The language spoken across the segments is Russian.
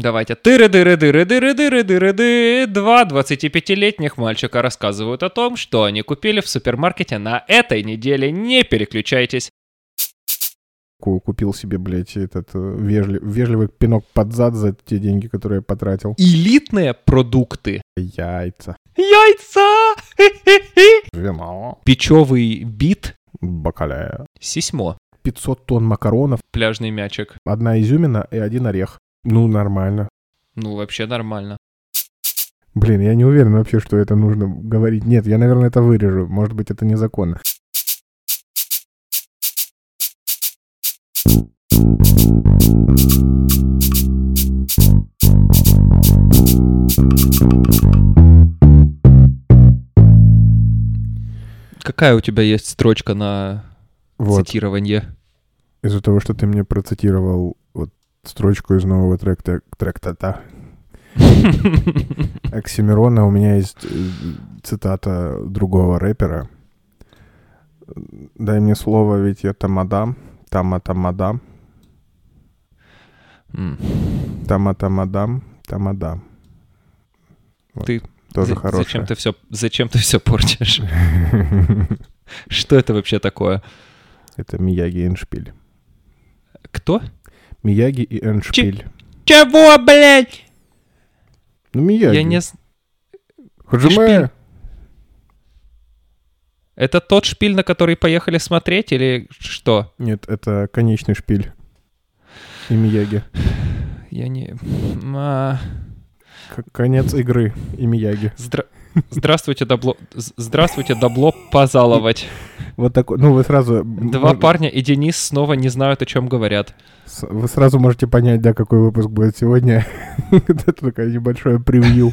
Давайте. Тыры-дыры-дыры-дыры-дыры-дыры-ды. Два 25-летних мальчика рассказывают о том, что они купили в супермаркете на этой неделе. Не переключайтесь. Ку- Купил себе, блядь, этот э, вежли- вежливый пинок под зад за те деньги, которые я потратил. Элитные продукты. Яйца. Яйца! Вино. Печевый бит. Бакаляя. Сисьмо. 500 тонн макаронов, Пляжный мячик. одна изюмина и один орех. Ну, нормально. Ну, вообще нормально. Блин, я не уверен вообще, что это нужно говорить. Нет, я, наверное, это вырежу. Может быть, это незаконно. Какая у тебя есть строчка на Вот. цитирование? Из-за того, что ты мне процитировал строчку из нового трека, трека Оксимирона, у меня есть э, цитата другого рэпера. Дай мне слово, ведь я тамада, тама-тамада, М. тама-тамадам, тамада. Вот. Ты Тоже За- хорошее. Зачем ты все, зачем ты все портишь? Что это вообще такое? Это Мияги и Эншпиль. Кто? Мияги и Эншпиль. Чего, блядь? Ну, Мияги. Я не... Хаджиме. Это тот шпиль, на который поехали смотреть, или что? Нет, это конечный шпиль. И Мияги. Я не... А, Конец игры и Мияги. здра- Здравствуйте, добло... Здравствуйте, добло позаловать. Вот такой, ну вы сразу... Два мож- парня и Денис снова не знают, о чем говорят. Вы сразу можете понять, да, какой выпуск будет сегодня. Это такое небольшое превью.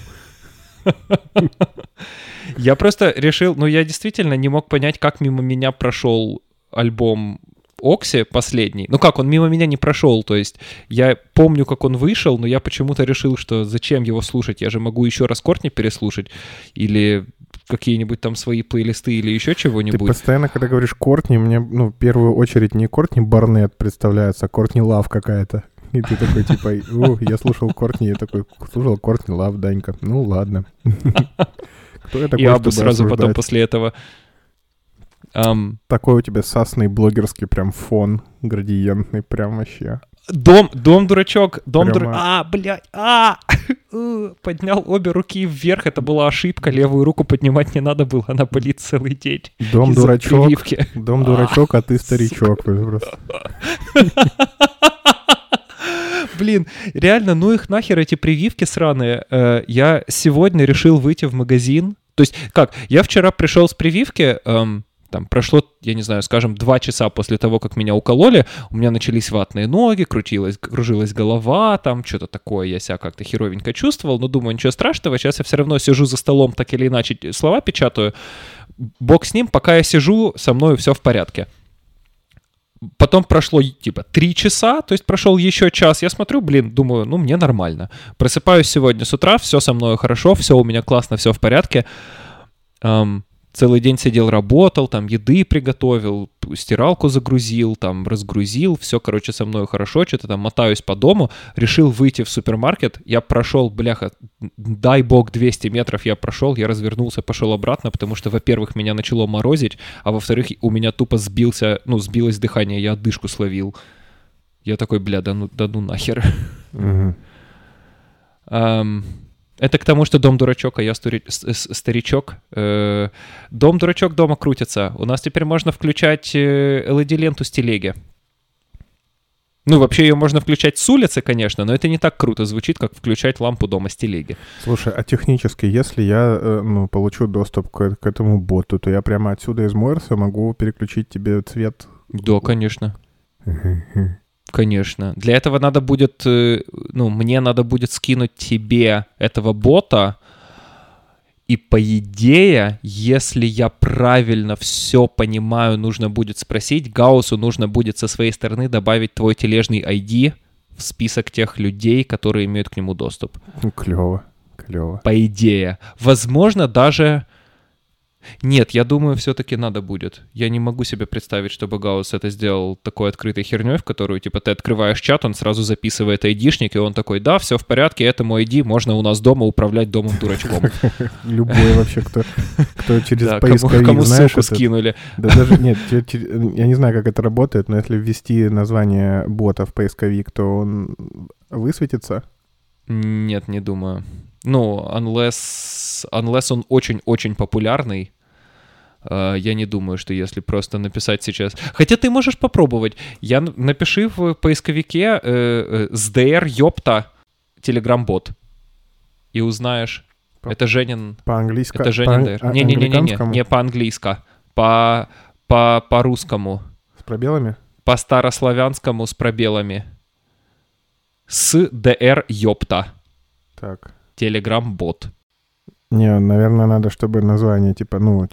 Я просто решил, ну я действительно не мог понять, как мимо меня прошел альбом Окси последний. Ну как, он мимо меня не прошел, то есть я помню, как он вышел, но я почему-то решил, что зачем его слушать, я же могу еще раз Кортни переслушать, или какие-нибудь там свои плейлисты, или еще Ты чего-нибудь. постоянно, когда говоришь Кортни, мне, ну, в первую очередь не Кортни Барнет представляется, а Кортни Лав какая-то. И ты такой, типа, «О, я слушал Кортни, я такой, слушал Кортни Лав, Данька. Ну, ладно. Кто я такой, И Абу сразу потом после этого. Ам, Такой у тебя сасный блогерский прям фон градиентный, прям вообще. Дом, дом дурачок, дом Прямо- дурачок. А, блядь, а! Э, Поднял обе руки вверх, это была ошибка, левую руку поднимать не надо было, она болит целый день. Дом дурачок, прививки. дом дурачок, а ты старичок. Блин, реально, ну их нахер эти прививки сраные. Э, Я сегодня решил выйти в магазин. То есть, как, я вчера пришел с прививки, эм, там прошло, я не знаю, скажем, два часа после того, как меня укололи, у меня начались ватные ноги, крутилась, кружилась голова, там что-то такое, я себя как-то херовенько чувствовал, но думаю, ничего страшного, сейчас я все равно сижу за столом, так или иначе слова печатаю, бог с ним, пока я сижу, со мной все в порядке. Потом прошло типа три часа, то есть прошел еще час. Я смотрю, блин, думаю, ну мне нормально. Просыпаюсь сегодня с утра, все со мной хорошо, все у меня классно, все в порядке. Ам, целый день сидел, работал, там еды приготовил, стиралку загрузил, там разгрузил, все, короче, со мной хорошо, что-то там мотаюсь по дому, решил выйти в супермаркет, я прошел, бляха, дай бог 200 метров я прошел, я развернулся, пошел обратно, потому что, во-первых, меня начало морозить, а во-вторых, у меня тупо сбился, ну, сбилось дыхание, я отдышку словил. Я такой, бля, да ну, да ну нахер. Мгм. Ам, это к тому, что дом дурачок, а я стури- старичок. Э, Дом дурачок дома крутится. У нас теперь можно включать э, LED-ленту с телеги. Ну, вообще ее можно включать с улицы, конечно, но это не так круто звучит, как включать лампу дома с телеги. Слушай, а технически, если я э, ну, получу доступ к, к этому боту, то я прямо отсюда из Мойерса могу переключить тебе цвет? Да, конечно. Конечно. Для этого надо будет, э, ну, мне надо будет скинуть тебе этого бота, и по идее, если я правильно все понимаю, нужно будет спросить, Гауссу нужно будет со своей стороны добавить твой тележный ID в список тех людей, которые имеют к нему доступ. Ну, клево, клево. По идее. Возможно, даже... Нет, я думаю, все-таки надо будет. Я не могу себе представить, чтобы Гаус это сделал такой открытой херней, в которую, типа, ты открываешь чат, он сразу записывает айдишник, и он такой, да, все в порядке, это мой ID, можно у нас дома управлять домом дурачком. Любой вообще, кто, кто через Да, поисковик, кому знаешь, ссылку скинули. Да даже, нет, я не знаю, как это работает, но если ввести название бота в поисковик, то он высветится. Нет, не думаю. Ну, unless, unless он очень-очень популярный, э, я не думаю, что если просто написать сейчас... Хотя ты можешь попробовать. Я напиши в поисковике э, э, SDR ёпта телеграм-бот и узнаешь. По- Это Женин... По-английски. Это Женин по- а- Не-не-не-не, не по-английски. По, по, по-русскому. С пробелами? По старославянскому с пробелами. С ДР ёпта. Так. Телеграм-бот. Не, наверное, надо, чтобы название, типа, ну,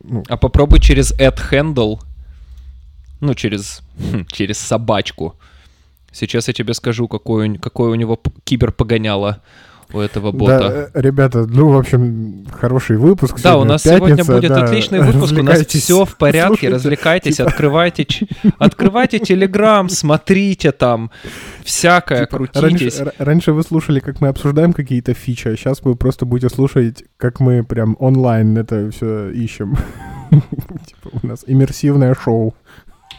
ну, А попробуй через add handle, ну, через, хм, через собачку. Сейчас я тебе скажу, какой, какой у него киберпогоняло у этого бота. Да, э, ребята, ну, в общем, хороший выпуск. Да, у сегодня нас сегодня пятница, будет да, отличный выпуск. У нас все в порядке. слушайте. развлекайтесь, типа- открывайте, открывайте Телеграм, смотрите там всякое, Типа, крутитесь. Раньше, раньше вы слушали, как мы обсуждаем какие-то фичи, а сейчас вы просто будете слушать, как мы прям онлайн это все ищем. Типа у нас иммерсивное шоу.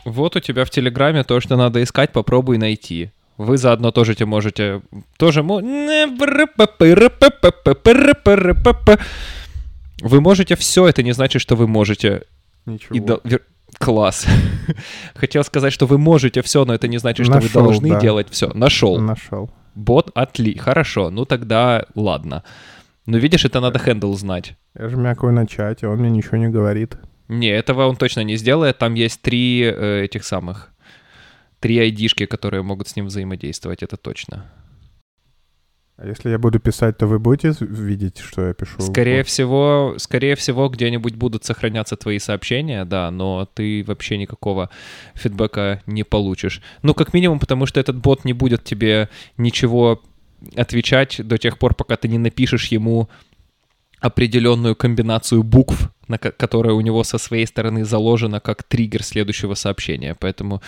Вот у тебя в Телеграме то, что надо искать, попробуй найти. Вы заодно тоже те можете... Тоже... Вы можете все, это не значит, что вы можете. Ничего. И до- вер- Класс. Хотел сказать, что вы можете все, но это не значит, что вы Нашел, должны да. делать все. Нашел. Нашел. Бот отли. Хорошо, ну тогда ладно. Но видишь, это надо хендл знать. Я жмякаю на чате, он мне ничего не говорит. Не, этого он точно не сделает. Там есть три э, этих самых. Три айдишки, которые могут с ним взаимодействовать, это точно. А если я буду писать, то вы будете видеть, что я пишу? Скорее всего, скорее всего, где-нибудь будут сохраняться твои сообщения, да, но ты вообще никакого фидбэка не получишь. Ну, как минимум, потому что этот бот не будет тебе ничего отвечать до тех пор, пока ты не напишешь ему определенную комбинацию букв, на ко- которая у него со своей стороны заложена как триггер следующего сообщения. Поэтому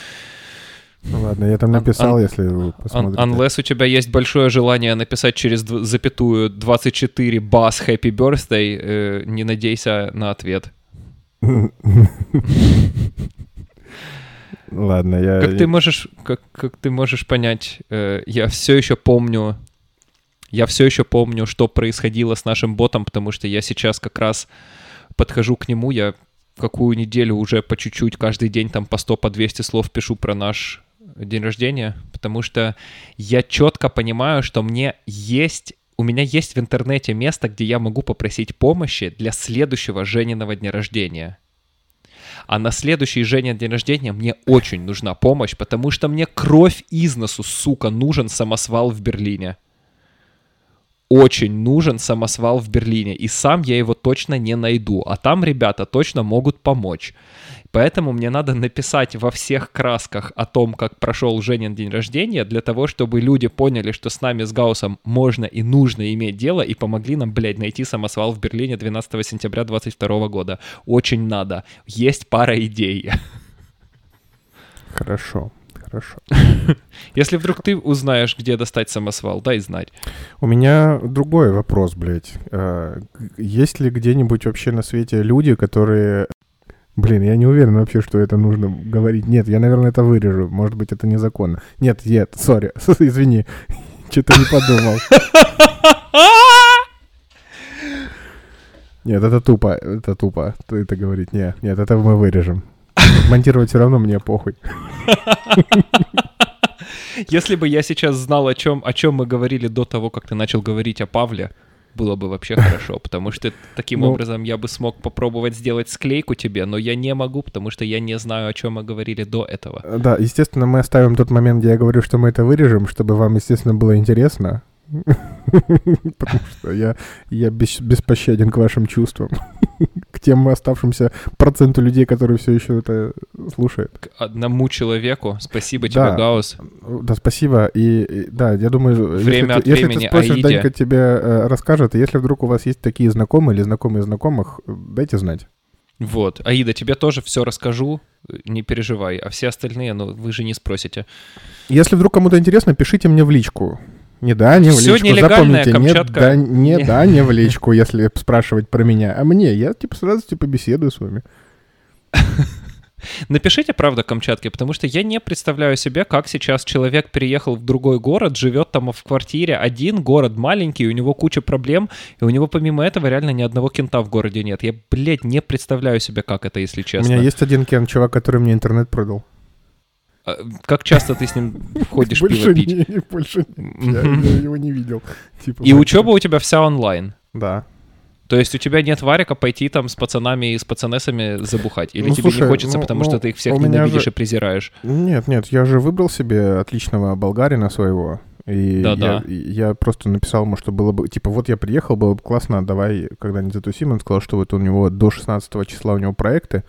Ну ладно, я там Un- написал, un- если вы Un- посмотрите. Unless у тебя есть большое желание написать через запятую 24 бас Happy Birthday, э, не надейся на ответ. Ладно, я... Как ты можешь, как, как ты можешь понять, э, я все еще помню, я все еще помню, что происходило с нашим ботом, потому что я сейчас как раз подхожу к нему, я какую неделю уже по чуть-чуть каждый день там по 100, по 200 слов пишу про наш день рождения, потому что я четко понимаю, что мне есть, у меня есть в интернете место, где я могу попросить помощи для следующего Жениного дня рождения. А на следующий Женя день рождения мне очень нужна помощь, потому что мне кровь из носу, сука, нужен самосвал в Берлине. Очень нужен самосвал в Берлине, и сам я его точно не найду. А там ребята точно могут помочь. Поэтому мне надо написать во всех красках о том, как прошел Женин день рождения, для того, чтобы люди поняли, что с нами, с Гаусом, можно и нужно иметь дело, и помогли нам, блядь, найти самосвал в Берлине 12 сентября 22 года. Очень надо. Есть пара идей. Хорошо, хорошо. Если вдруг ты узнаешь, где достать самосвал, дай знать. У меня другой вопрос, блядь. А, Есть ли где-нибудь вообще на свете люди, которые... Блин, я не уверен вообще, что это нужно говорить. Нет, я, наверное, это вырежу. Может быть, это незаконно. Нет, нет, сори, извини. Что-то не подумал. Нет, это тупо, это тупо. Это говорить, нет, нет, это мы вырежем. Монтировать все равно мне похуй. Если бы я сейчас знал, о чем, о чем мы говорили до того, как ты начал говорить о Павле, было бы вообще хорошо, потому что таким Ну. образом я бы смог попробовать сделать склейку тебе, но я не могу, потому что я не знаю, о чем мы говорили до этого. Да, естественно, мы оставим тот момент, где я говорю, что мы это вырежем, чтобы вам, естественно, было интересно. Потому что я, я бес- беспощаден к вашим чувствам. К тем оставшимся проценту людей, которые все еще это слушают. К одному человеку. Спасибо Да. тебе, Гаус. Да, спасибо. И, и да, я думаю, Время если, от ты, если времени ты спросишь, Аиде. Данька тебе э, расскажет. Если вдруг у вас есть такие знакомые или знакомые знакомых, дайте знать. Вот. Аида, тебе тоже все расскажу. Не переживай. А все остальные, ну, вы же не спросите. Если вдруг кому-то интересно, пишите мне в личку. Не да, не в Всё личку. нелегальное, Запомните, не Камчатка. да, не Не. да, не в личку, если спрашивать про меня, а мне. Я типа сразу типа беседую с вами. Напишите, правда, Камчатке, потому что я не представляю себе, как сейчас человек переехал в другой город, живет там в квартире один, город маленький, у него куча проблем, и у него помимо этого реально ни одного кента в городе нет. Я, блядь, не представляю себе, как это, если У честно. меня есть один кен, чувак, который мне интернет продал. А, Как часто ты с ним ходишь пиво пить? не, больше не. Я, его не видел. Типа, И учеба у тебя вся онлайн. Да. То есть у тебя нет варика пойти там с пацанами и с пацанессами забухать? Или Ну, тебе не слушай, хочется, ну, потому ну, что ты их всех ненавидишь же- и презираешь? Нет, нет, я же выбрал себе отличного болгарина своего. И Да-да. я, и я просто написал ему, что было бы... Типа, вот я приехал, было бы классно, давай когда-нибудь затусим. Он сказал, что вот у него до 16 числа у него проекты,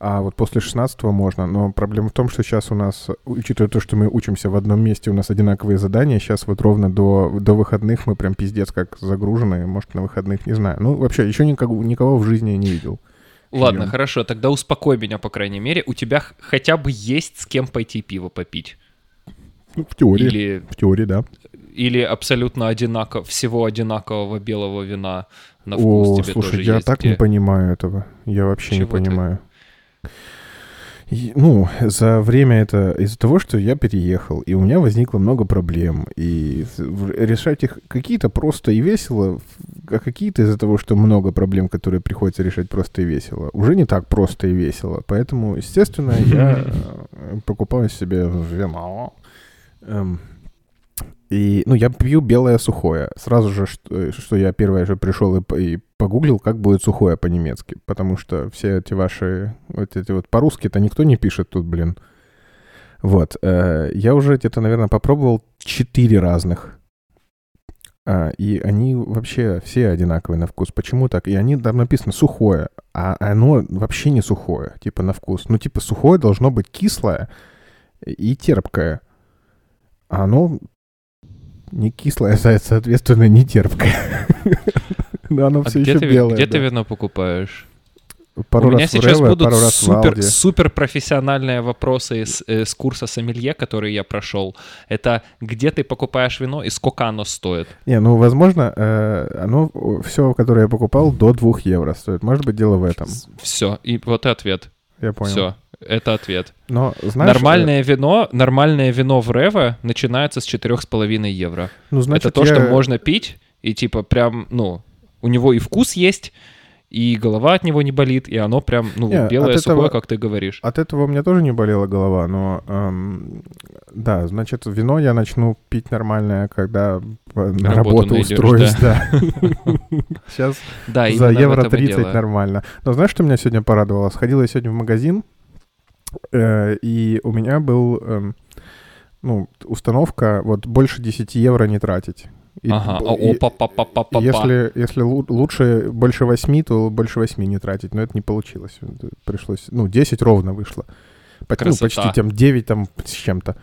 а вот после 16 можно. Но проблема в том, что сейчас у нас, учитывая то, что мы учимся в одном месте, у нас одинаковые задания, сейчас вот ровно до, до выходных мы прям пиздец как загружены. Может, на выходных, не знаю. Ну, вообще, еще никого, никого в жизни не видел. Ладно, Пьём. хорошо, тогда успокой меня, по крайней мере. У тебя хотя бы есть с кем пойти пиво попить? Ну, в теории. Или, В теории, да. или абсолютно одинаково, всего одинакового белого вина на вкус О, тебе слушай, тоже я есть? так где- не понимаю этого. Я вообще не Чего ты? понимаю. Ну, за время это из-за того, что я переехал, и у меня возникло много проблем, и решать их какие-то просто и весело, а какие-то из-за того, что много проблем, которые приходится решать просто и весело, уже не так просто и весело. Поэтому, естественно, я э, покупаю себе вино. Эм, и, ну, я пью белое сухое. Сразу же, что, что я первое же пришел и, и погуглил, как будет сухое по-немецки. Потому что все эти ваши, вот эти вот по-русски-то никто не пишет тут, блин. Вот. э, я уже где-то, наверное, попробовал четыре разных. А, и они вообще все одинаковые на вкус. Почему так? И они там написано сухое, а оно вообще не сухое, типа на вкус. Ну, типа сухое должно быть кислое и терпкое. А оно не кислое, со- соответственно, не терпкое. Но оно А все где еще белое. где ты вино покупаешь? Пару У меня сейчас Рево, будут супер, супер профессиональные вопросы с, э, с курса сомелье, который я прошел. Это где ты покупаешь вино и сколько оно стоит? Не, ну, возможно, э, оно, все, которое я покупал, до 2 евро стоит. Может быть, дело в этом. Все, и вот и ответ. Я понял. Все, это ответ. Но, знаешь... э, нормальное вино, нормальное вино в Рево начинается с 4,5 евро. э, ну, значит, это то, я- что можно пить, и типа прям, ну, у него и вкус есть, и голова от него не болит, и оно прям, ну, Не, белое, от сухое, этого- как ты говоришь. От этого у меня тоже не болела голова, но эм, да, значит, вино я начну пить нормальное, когда на работу работу устроюсь, да. Сейчас за евро этом и 30 дело. нормально. Но знаешь, что меня сегодня порадовало? Сходил я сегодня в магазин, э, и у меня был, эм, ну, установка вот больше 10 евро не тратить. И- Ага, и- опа па па па па если, если лу- лучше больше 8, то больше 8 не тратить, но это не получилось. Пришлось, ну, 10 ровно вышло. Поч- ну, почти там 9 там с чем-то.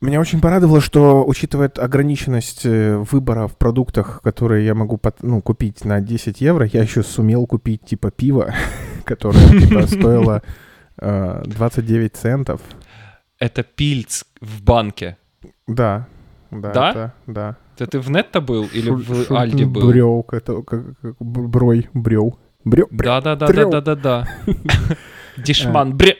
Меня очень порадовало, что, учитывая ограниченность э, выбора в продуктах, которые я могу ну, купить на 10 евро, я еще сумел купить типа пиво, которое типа стоило э, 29 центов. Это пильц в банке. Да. Да? Да? это- да. Это ты в Нетто был или Шуль- в шуль- Альде был? Брёв, это как, как бр- брой, брёв. Брё, брё. Да-да-да-да-да-да. Дешман, бре.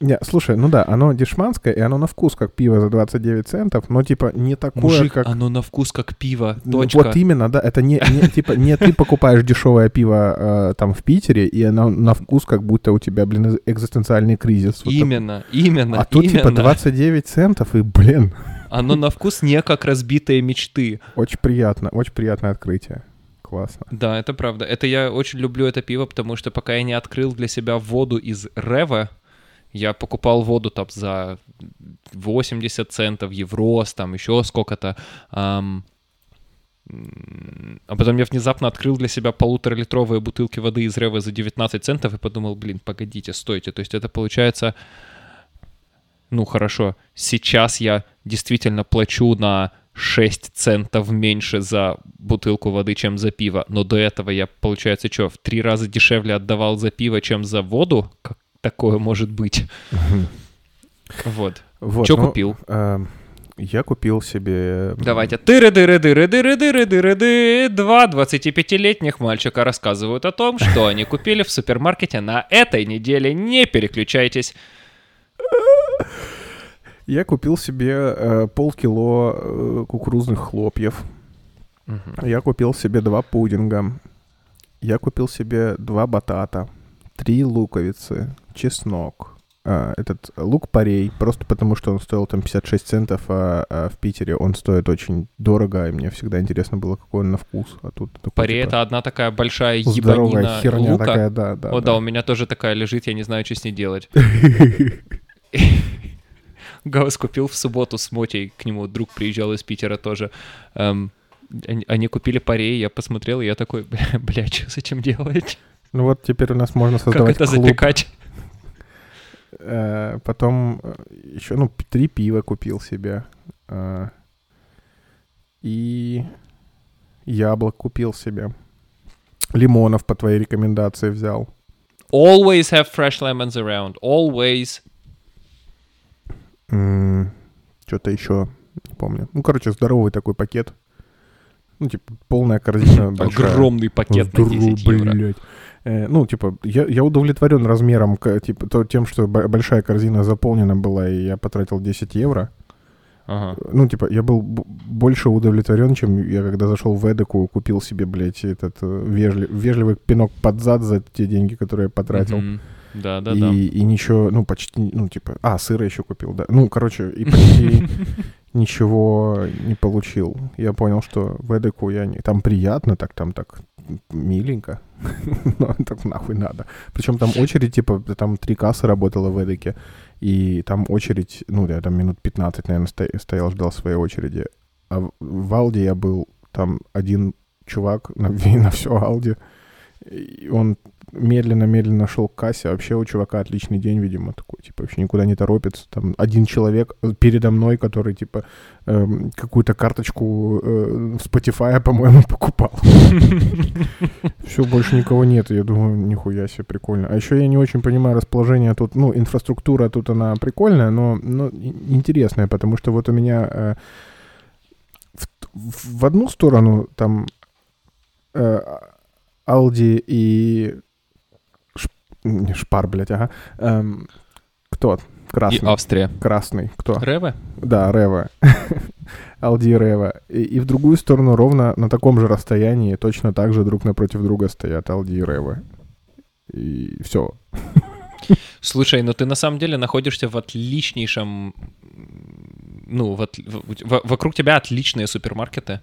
Не, слушай, ну да, оно дешманское, и оно на вкус как пиво за 29 центов, но типа не такое, Мужик, как... оно на вкус как пиво. Ну, Точка. Вот именно, да, это не, не типа не ты покупаешь дешевое пиво э, там в Питере, и оно на вкус как будто у тебя, блин, экзистенциальный кризис. Вот Именно, именно, А тут типа именно. 29 центов, и, блин, Оно на вкус не как разбитые мечты. очень приятно, очень приятное открытие. Классно. Да, это правда. Это я очень люблю это пиво, потому что пока я не открыл для себя воду из Рева, я покупал воду там за 80 центов, еврос, там еще сколько-то. ам, М, А потом я внезапно открыл для себя полуторалитровые бутылки воды из Ревы за 19 центов и подумал, блин, погодите, стойте. То есть это получается, ну хорошо, сейчас я действительно плачу на 6 центов меньше за бутылку воды, чем за пиво. Но до этого я, получается, что, в три раза дешевле отдавал за пиво, чем за воду? Как такое может быть? Вот. Вот, Чё ну, купил? эм, я купил себе... Давайте. тыры дыры дыры дыры дыры дыры ды Два 25-летних мальчика рассказывают о том, что они купили в супермаркете на этой неделе. Не переключайтесь. Я купил себе э, полкило э, кукурузных хлопьев. Я купил себе два пудинга. Я купил себе два батата, три луковицы, чеснок. А, этот лук-порей, просто потому что он стоил там 56 центов, а, а в Питере он стоит очень дорого, и мне всегда интересно было, какой он на вкус. А тут такой, Паре типа, это одна такая большая ебанина херня лука. такая, да, да. О, да, да. у меня тоже такая лежит, я не знаю, что с ней делать. Гаус купил в субботу с Мотей, к нему друг приезжал из Питера тоже. Эм, они, купили парей, я посмотрел, и я такой, бля, бля, что с этим делать? Ну вот теперь у нас можно Как создавать это клуб. запекать? Э, Потом еще, ну, три пива купил себе. Э, И яблок купил себе. Лимонов по твоей рекомендации взял. Always have fresh lemons around. Always. Что-то еще, не помню. Ну, короче, здоровый такой пакет. Ну, типа, полная корзина большая. Огромный пакет на Здорово, 10 евро. блядь. Э, ну, типа, я, я удовлетворен размером, типа, то, тем, что большая корзина заполнена была, и я потратил 10 евро. Ага. Ну, типа, я был больше удовлетворен, чем я когда зашел в Эдеку, купил себе, блядь, этот э, вежли- вежливый пинок под зад за те деньги, которые я потратил. Мгм. Да, да, и, да. и ничего, ну, почти, ну, типа, а, сыра еще купил, да. Ну, короче, и почти ничего не получил. Я понял, что в Эдеку я не... Там приятно, так там так миленько. Но так нахуй надо. Причем там очередь, типа, там три кассы работала в Эдеке, и там очередь, ну, я там минут 15, наверное, сто- стоял, ждал своей очереди. А в- в Алде я был, там один чувак на, на все Алди, и он медленно-медленно шел к кассе. Вообще у чувака отличный день, видимо, такой, типа, вообще никуда не торопится. Там один человек передо мной, который, типа, эм, какую-то карточку э, Spotify, по-моему, покупал. Все, больше никого нет. Я думаю, нихуя себе, прикольно. А еще я не очень понимаю расположение тут, ну, инфраструктура тут она прикольная, но, интересная, потому что вот у меня э, в, одну сторону там э, Алди и Шпар, блядь, ага. Эм, кто? И Красный. Австрия. Красный. Кто? Реве? Да, Рева. Алди и Рева. И, и в другую сторону ровно на таком же расстоянии точно так же друг напротив друга стоят Алди и Рева. И все. Слушай, ну ты на самом деле находишься в отличнейшем... Ну, в от- в- вокруг тебя отличные супермаркеты,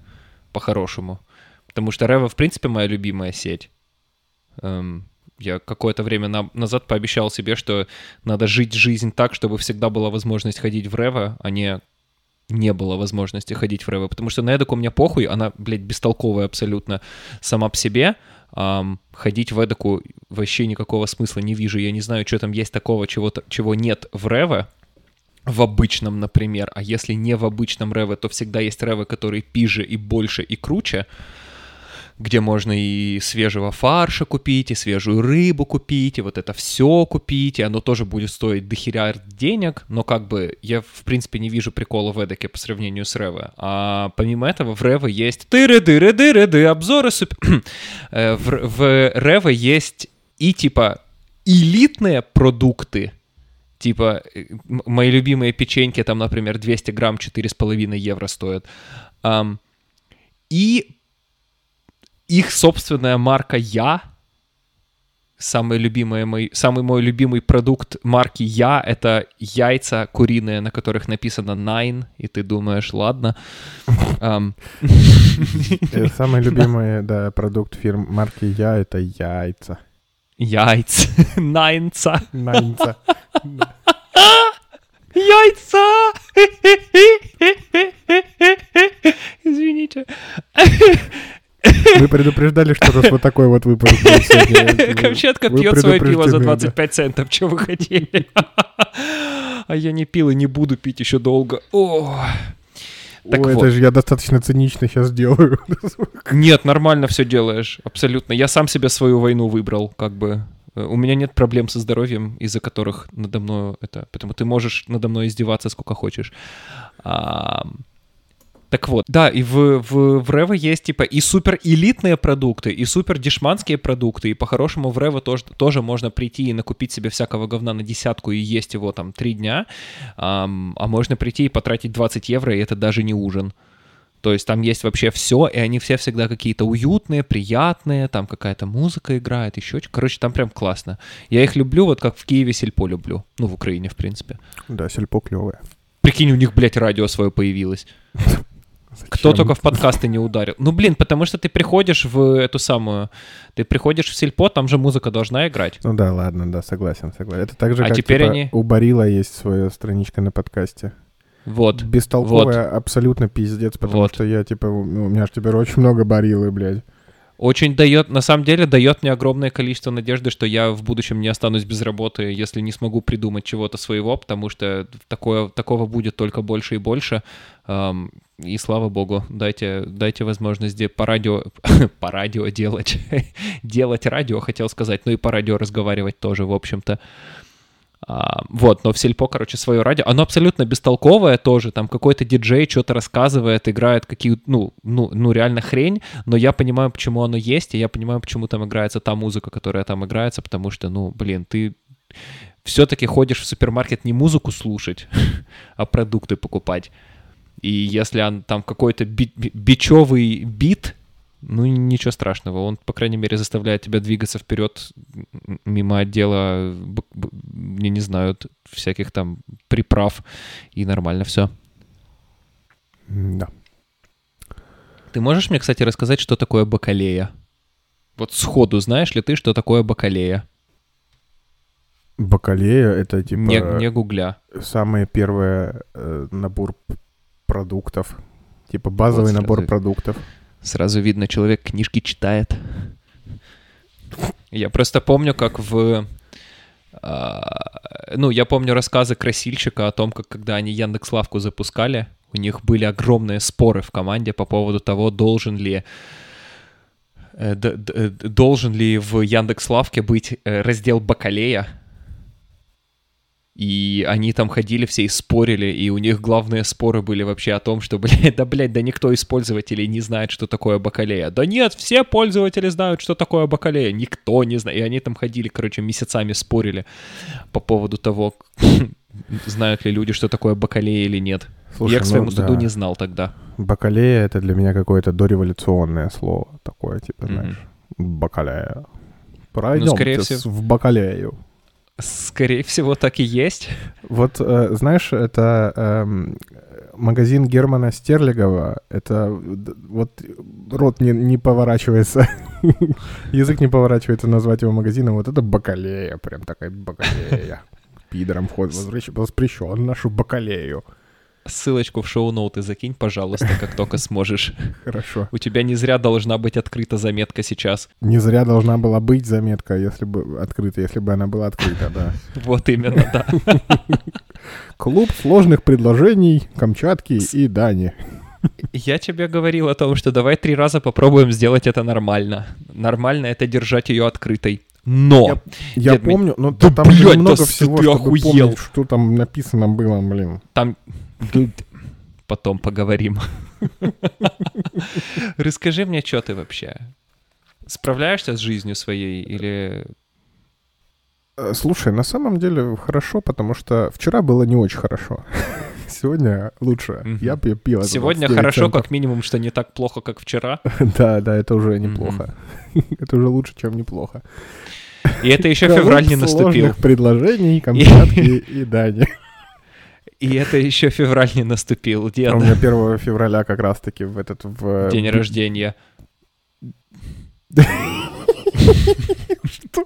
по-хорошему. Потому что Рева, в принципе, моя любимая сеть. Эм, я какое-то время на- назад пообещал себе, что надо жить жизнь так, чтобы всегда была возможность ходить в Рева, а не не было возможности ходить в Рева. Потому что на Эдоку мне похуй, она, блядь, бестолковая абсолютно сама по себе. Ам, ходить в Эдоку вообще никакого смысла не вижу. Я не знаю, что там есть такого, чего, чего нет в Реве. В обычном, например. А если не в обычном Реве, то всегда есть Реве, который пиже и больше и круче где можно и свежего фарша купить, и свежую рыбу купить, и вот это все купить, и оно тоже будет стоить дохеря денег, но как бы я, в принципе, не вижу прикола в эдаке по сравнению с Реве. А помимо этого в Реве есть тыры-дыры-дыры-ды, обзоры супер... Э, в, в Реве есть и типа элитные продукты, типа мои любимые печеньки, там, например, 200 грамм 4,5 евро стоят. И их собственная марка Я, самый любимый мой, самый мой любимый продукт марки Я, это яйца куриные, на которых написано Nine, и ты думаешь, ладно. Ам, Самый любимый, да, продукт фирм марки Я — это яйца. Яйца. Найнца. Найнца. Яйца! Извините. Предупреждали, что раз вот такой вот выпуск. Камчатка пьет свое пиво за предупреждены, да. 25 центов. Что вы хотели? А я не пил и не буду пить еще долго. О. Так Ой, вот. это же я достаточно цинично сейчас делаю. Нет, нормально все делаешь, абсолютно. Я сам себе свою войну выбрал, как бы. Э, У меня нет проблем со здоровьем, из-за которых надо мной это... Поэтому ты можешь надо мной издеваться сколько хочешь. А, Так вот, да, и в, в, в Рево есть типа и супер элитные продукты, и супер дешманские продукты, и по-хорошему в Рево тоже, тоже можно прийти и накупить себе всякого говна на десятку и есть его там три дня, ам, а можно прийти и потратить 20 евро, и это даже не ужин. То есть там есть вообще все, и они все всегда какие-то уютные, приятные, там какая-то музыка играет, еще что Короче, там прям классно. Я их люблю, вот как в Киеве сельпо люблю. Ну, в Украине, в принципе. Да, сельпо клевое. Прикинь, у них, блядь, радио свое появилось. Кто только в подкасты не ударил. Ну, блин, потому что ты приходишь в эту самую... Ты приходишь в сельпо, там же музыка должна играть. Ну да, ладно, да, согласен, согласен. Это так же, А как теперь типа, они- у Барила есть своя страничка на подкасте. Вот. Бестолковая абсолютно пиздец, потому Вот. что я, типа, у у меня же теперь очень много Барилы, блядь. Очень дает, на самом деле, дает мне огромное количество надежды, что я в будущем не останусь без работы, если не смогу придумать чего-то своего, потому что такое, такого будет только больше и больше. И слава богу, дайте, дайте возможность по радио, по радио делать, делать радио, хотел сказать, ну и по радио разговаривать тоже, в общем-то. А, вот, но в сельпо, короче, свое радио, оно абсолютно бестолковое тоже, там какой-то диджей что-то рассказывает, играет какие ну, ну, ну, реально хрень, но я понимаю, почему оно есть, и я понимаю, почему там играется та музыка, которая там играется, потому что, ну, блин, ты все-таки ходишь в супермаркет не музыку слушать, а продукты покупать. И если он, там какой-то би- би- бичевый бит, ну, ничего страшного. Он, по крайней мере, заставляет тебя двигаться вперед мимо отдела, я не знаю, всяких там приправ, и нормально все. Да. Ты можешь мне, кстати, рассказать, что такое бакалея? Вот сходу знаешь ли ты, что такое бакалея? Бакалея — это, типа, Не, не гугля. самый первый э, набор продуктов. Типа базовый Вот набор сразу. продуктов. Сразу видно, человек книжки читает. Я просто помню, как в... а, Ну, я помню рассказы красильщика о том, как когда они Яндекс.Лавку запускали, у них были огромные споры в команде по поводу того, должен ли э, должен ли в Яндекс.Лавке быть э, раздел бакалея. И они там ходили все и спорили, и у них главные споры были вообще о том, что, блядь, да, блядь, да никто из пользователей не знает, что такое бакалея. Да нет, все пользователи знают, что такое бакалея. Никто не знает. И они там ходили, короче, месяцами спорили по поводу того, знают ли люди, что такое бакалея или нет. Слушай, Я к своему ну суду да. не знал тогда. Бакалея — это для меня какое-то дореволюционное слово. Такое, типа, знаешь, бакалея. Пройдемте с- всего. в бакалею. Скорее всего, так и есть. Вот, э, знаешь, это эм, магазин Германа Стерлигова. Это вот рот не, не поворачивается, язык не поворачивается назвать его магазином. Вот это бакалея, прям такая бакалея. Пидором вход воспрещен нашу бакалею. Ссылочку в шоу-ноуты закинь, пожалуйста, как только сможешь. Хорошо. У тебя не зря должна быть открыта заметка сейчас. Не зря должна была быть заметка, если бы открыта, если бы она была открыта, да. Вот именно, да. Клуб сложных предложений Камчатки и Дани. Я тебе говорил о том, что давай три раза попробуем сделать это нормально. Нормально это держать ее открытой. Но Я Дед, помню, но Да, там блядь, много да всего, ты чтобы охуел. помнить, что там написано было, блин. там... Потом поговорим. Расскажи мне, что ты вообще? Справляешься с жизнью своей или... Э, Слушай, на самом деле хорошо, потому что вчера было не очень хорошо. Сегодня лучше. Мгм. Я пью пиво. Сегодня 29 хорошо, центов. как минимум, что не так плохо, как вчера. Да, да, это уже неплохо. Это уже лучше, чем неплохо. И это еще февраль не наступил. предложений Камчатки и Дани. И это еще февраль не наступил, А дед. У меня 1 февраля как раз-таки в этот... в День в- рождения. Что?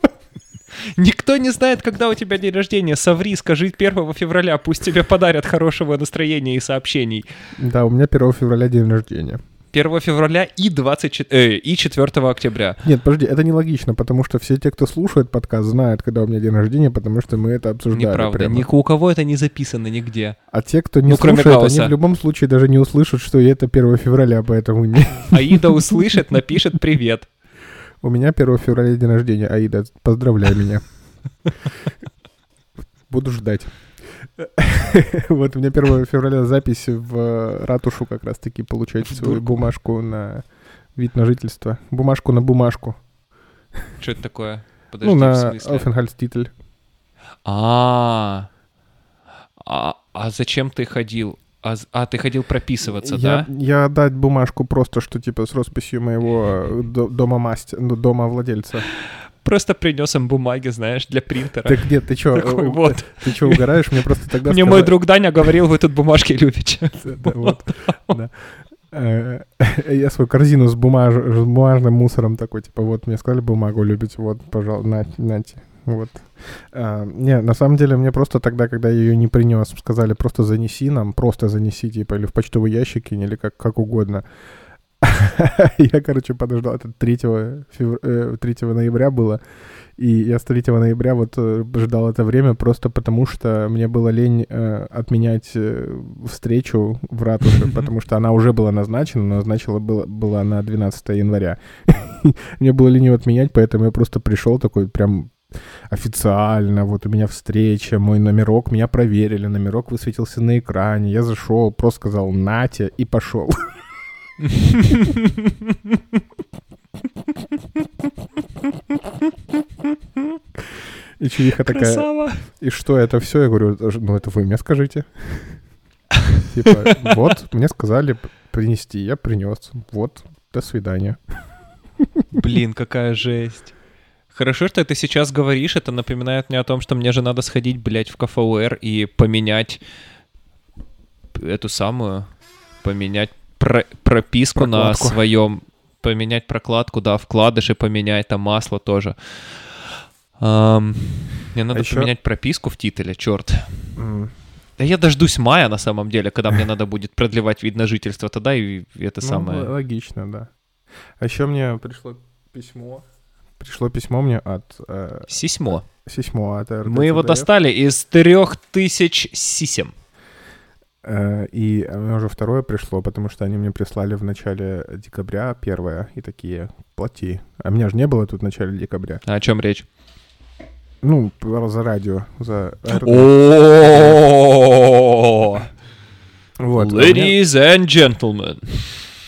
Никто не знает, когда у тебя день рождения. Соври, скажи 1 февраля, пусть тебе подарят хорошего настроения и сообщений. Да, у меня 1 февраля день рождения. 1 февраля и, 24, э, и 4 октября. Нет, подожди, это нелогично, потому что все те, кто слушает подкаст, знают, когда у меня день рождения, потому что мы это обсуждали Неправда. прямо. Ни у кого это не записано нигде. А те, кто не Ну, кроме слушает, Гаусса. они в любом случае даже не услышат, что это 1 февраля, поэтому не... Аида услышит, напишет привет. У меня 1 февраля день рождения. Аида, поздравляй меня. Буду ждать. Вот у меня 1 февраля запись в ратушу как раз-таки получать свою бумажку на вид на жительство. Бумажку на бумажку. Что это такое? Подожди, ну, на? Aufenthaltstitel. А, а, а зачем ты ходил? А, а, ты ходил прописываться, я, да? я отдать бумажку просто, что типа с росписью моего э, до- дома масти, ну, дома владельца. Просто принес им бумаги, знаешь, для принтера. Так нет, ты чё, Такой, вот. ты чё угораешь? Мне просто тогда Мне мой друг Даня говорил, вы тут бумажки любите. Да, вот, да. Э, Я свою корзину с, бумаж... с бумажным мусором такой, типа, вот, мне сказали бумагу любить, вот, пожалуйста, на, нате, вот. А, Не, на самом деле, мне просто тогда, когда я ее не принес, сказали, просто занеси нам, просто занеси, типа, или в почтовый ящик, или как, как угодно. Я, короче, подождал, это 3, февр... э, 3 ноября было, и я с 3 ноября вот э, ждал это время просто потому, что мне было лень э, отменять э, встречу в ратуше, потому что она уже была назначена, но назначила было, была на 12 января. Мне было лень ее отменять, поэтому я просто пришел такой прям официально, вот у меня встреча, мой номерок, меня проверили, номерок высветился на экране, я зашел, просто сказал «Натя» и пошел. И чувиха такая, Красава. и что это все? Я говорю, «Это ж- ну это вы мне скажите. Типа, вот, мне сказали принести, я принес. Вот, до свидания. Блин, какая жесть. Хорошо, что ты сейчас говоришь, это напоминает мне о том, что мне же надо сходить, блядь, в КФУР и поменять эту самую, поменять про- прописку на Прокладку. своем, поменять прокладку, да, вкладыши поменять, там масло тоже. Ам, мне надо ещё- поменять прописку в титуле, черт. М, Да я дождусь мая, на самом деле, когда мне надо будет продлевать вид на жительство, тогда и это ну, самое... логично, да. А еще мне пришло письмо. Пришло письмо мне от... э, Сисьмо. письмо от РТЦДФ. Мы его достали из трех тысяч сисем. Э, И меня уже второе пришло, потому что они мне прислали в начале декабря первое, и такие, плати. А меня же не было тут в начале декабря. А о чем речь? Ну, за радио, за... Вот. а Ladies and gentlemen.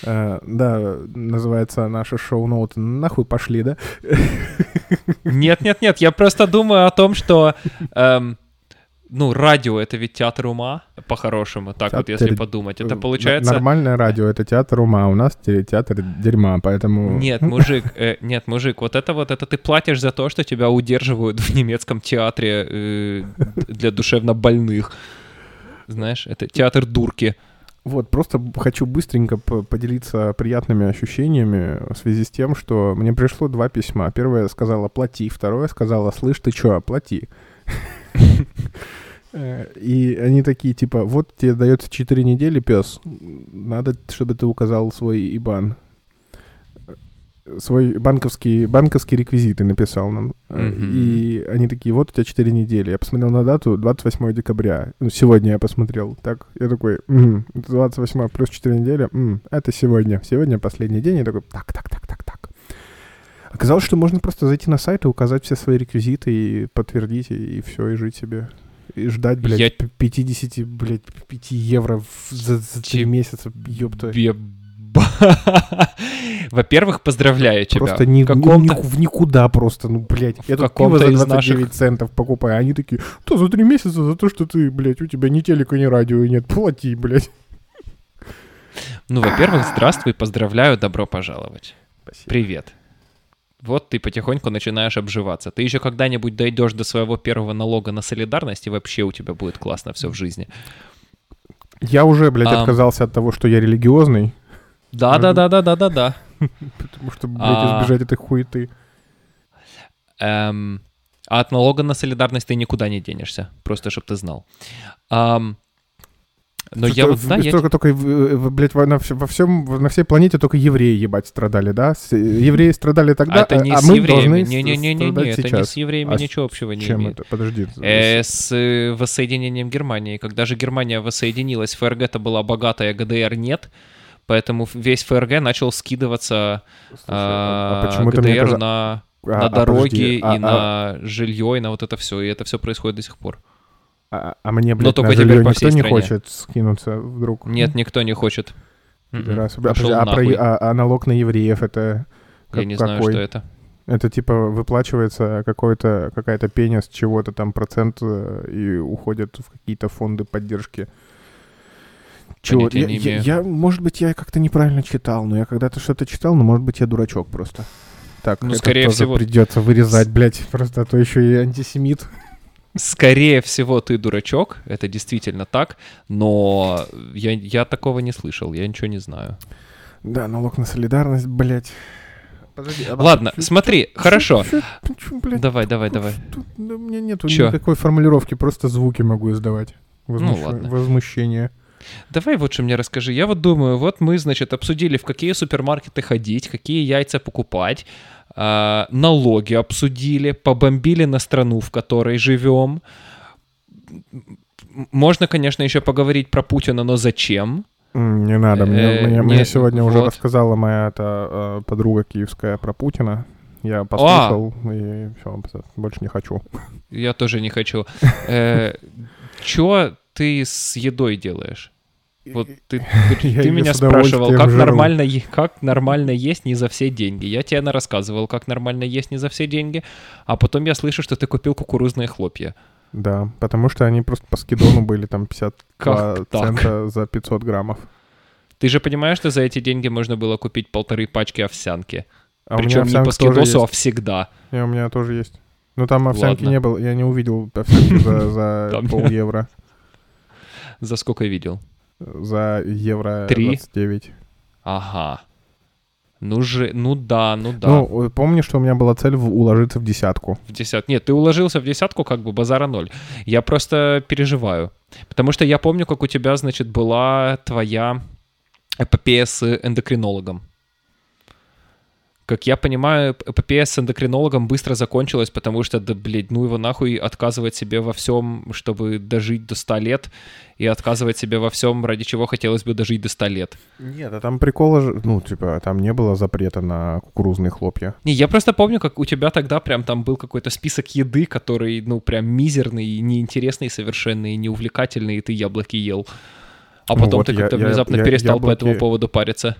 Э, Да, называется наше шоу-ноут «Нахуй пошли», да? Нет, нет, нет, я просто думаю о том, что эм, ну радио это ведь театр ума по-хорошему, так вот если Театр- подумать, это Н- получается. Нормальное радио — это театр ума, а у нас те- театр дерьма, поэтому... Нет, мужик, э, нет, мужик, вот это вот, это ты платишь за то, что тебя удерживают в немецком театре э, для душевно больных. Знаешь, это театр дурки. Вот, просто хочу быстренько поделиться приятными ощущениями в связи с тем, что мне пришло два письма. Первое сказала «плати», второе сказала «слышь, ты чё, плати». Э, И они такие, типа, вот тебе дается 4 недели, пес, надо, чтобы ты указал свой ИБАН. Свой банковский, банковские реквизиты написал нам. Мгм. И они такие, вот у тебя 4 недели. Я посмотрел на дату, 28 декабря. Ну, сегодня я посмотрел. Так, я такой, «Мгм, 28 плюс 4 недели, м, это сегодня. Сегодня последний день. Я такой, так, так, так, так, так. Оказалось, что можно просто зайти на сайт и указать все свои реквизиты и подтвердить, и, все, и жить себе. И ждать, блядь, Я- п- 50, блядь, 5 евро в- за, за 3 Чеб- месяца, ёпта. Еба. Во-первых, поздравляю тебя. Просто ни, в каком-то... в никуда просто, ну, блядь. Я тут пиво за из 29 наших- центов покупаю, они такие, то за 3 месяца за то, что ты, блядь, у тебя ни телека, ни радио нет, плати, блядь. Ну, во-первых, здравствуй, поздравляю, добро пожаловать. Спасибо. Привет. Вот ты потихоньку начинаешь обживаться. Ты еще когда-нибудь дойдешь до своего первого налога на солидарность, и вообще у тебя будет классно все в жизни. Я уже, блядь, Ам. отказался от того, что я религиозный, Да, да, да, да, да, да, да. потому что, блядь, А. избежать этой хуеты. Эм, а от налога на солидарность ты никуда не денешься, просто чтобы ты знал. Но я вот, да, я... Только, только, блядь, на, во всем, на всей планете только евреи, ебать, страдали, да? Евреи страдали тогда, а, это не а с мы евреями. должны не, не, не, не, не, сейчас. это не с евреями а ничего общего не чем имеет. это? Подожди. Э, с э, воссоединением Германии. Когда же Германия воссоединилась, ФРГ-то была богатая, ГДР нет, поэтому весь ФРГ начал скидываться Слушай, а, а ГДР каза- на, А, на а, дороги а- и а- на жилье, и на вот это все. И это все происходит до сих пор. А, а мне, блядь, только на жилье по никто всей не стране. хочет скинуться вдруг? Нет, никто не хочет. Пидорасы. А, а, про- а- а налог на евреев это Я как- не знаю, какой? что это. Это типа выплачивается какой-то какая-то пеня с чего-то там процент э, и уходит в какие-то фонды поддержки. Чего? Я, не я- я, может быть, я как-то неправильно читал, но я когда-то что-то читал, но может быть я дурачок просто. Так, Ну, это скорее всего- придется вырезать, блядь, просто а то еще и антисемит. Скорее всего, ты дурачок, это действительно так, но я, я такого не слышал, я ничего не знаю. Да, налог на солидарность, блядь. Подожди, а Ладно, чё- смотри, чё- хорошо. чё- чё, блядь, Давай, давай, давай. Тут, да, у меня нету Чё? никакой формулировки, просто звуки могу издавать. Возмущ- Ну, ладно. Возмущение. Давай вот что мне расскажи. Я вот думаю, вот мы, значит, обсудили, в какие супермаркеты ходить, какие яйца покупать, а, налоги обсудили, побомбили на страну, в которой живем. Можно, конечно, еще поговорить про Путина, но зачем? Не надо, мне, Э, мне- мне сегодня уже вот. рассказала моя эта, э, подруга киевская про Путина. Я послушал и все, больше не хочу. Я тоже не хочу. Э, Чё ты с едой делаешь? Вот ты, ты, Я ты меня спрашивал, как жру. нормально, как нормально есть не за все деньги. Я тебе на- рассказывал, как нормально есть не за все деньги, а потом я слышу, что ты купил кукурузные хлопья. Да, потому что они просто по скидону были там 52 Как так? цента за 500 граммов. Ты же понимаешь, что за эти деньги можно было купить полторы пачки овсянки? А Причем не по скидосу, а всегда. Не, у меня тоже есть. Ну там овсянки Ладно. не было, я не увидел овсянки за, пол евро. За сколько видел? За евро Три? 29. Ага. Ну же, ну да, ну да. Ну, э, помни, что у меня была цель в- уложиться в десятку. В десят. Нет, ты уложился в десятку, как бы базара ноль. Я просто переживаю. Потому что я помню, как у тебя, значит, была твоя эпопея с эндокринологом. Как я понимаю, эпопея с эндокринологом быстро закончилась, потому что, да, блядь, ну его нахуй отказывать себе во всем, чтобы дожить до 100 лет, и отказывать себе во всем, ради чего хотелось бы дожить до 100 лет. Нет, а там прикола, ну, типа, там не было запрета на кукурузные хлопья. Не, я просто помню, как у тебя тогда прям там был какой-то список еды, который, ну, прям мизерный, неинтересный совершенно, и неувлекательный, и ты яблоки ел. А Ну потом вот ты как-то внезапно я перестал по яблоки- этому поводу париться.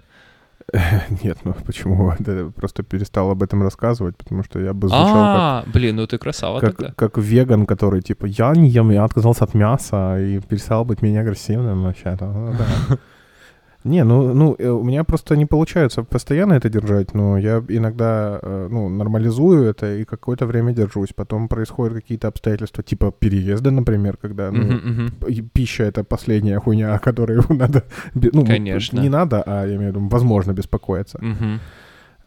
Нет, ну почему? Да, просто перестал об этом рассказывать, потому что я бы звучал А, блин, ну ты красава как, тогда. как, как веган, который типа я не ем, я отказался от мяса и перестал быть менее агрессивным вообще-то. Ну, да. Не, ну, ну, э, у меня просто не получается постоянно это держать, но я иногда, э, ну, нормализую это и какое-то время держусь. Потом происходят какие-то обстоятельства, типа переезда, например, когда, ну, мгм. и пища это последняя хуйня, о которой надо, бе- ну, Конечно. не надо, а я имею в виду, возможно беспокоиться. Мгм.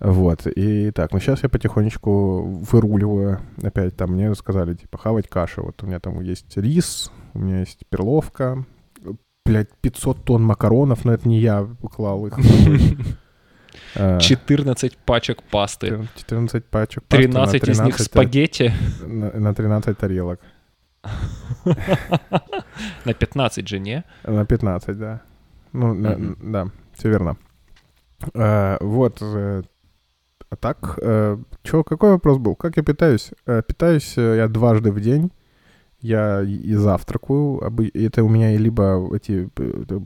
Вот, и так, ну сейчас я потихонечку выруливаю. Опять там мне сказали, типа, хавать кашу. Вот у меня там есть рис, у меня есть перловка, блядь, 500 тонн макаронов, но это не я клал их. А, 14 пачек пасты. 14 пачек пасты на 13 из них 13 спагетти. На на 13 тарелок. На 15 же, не? На 15, да. Ну, да, все верно. А, вот. э, А так, э, чё, какой вопрос был? Как я питаюсь? Э, питаюсь э, я дважды в день. Я и завтракаю. Это у меня либо эти, э, э,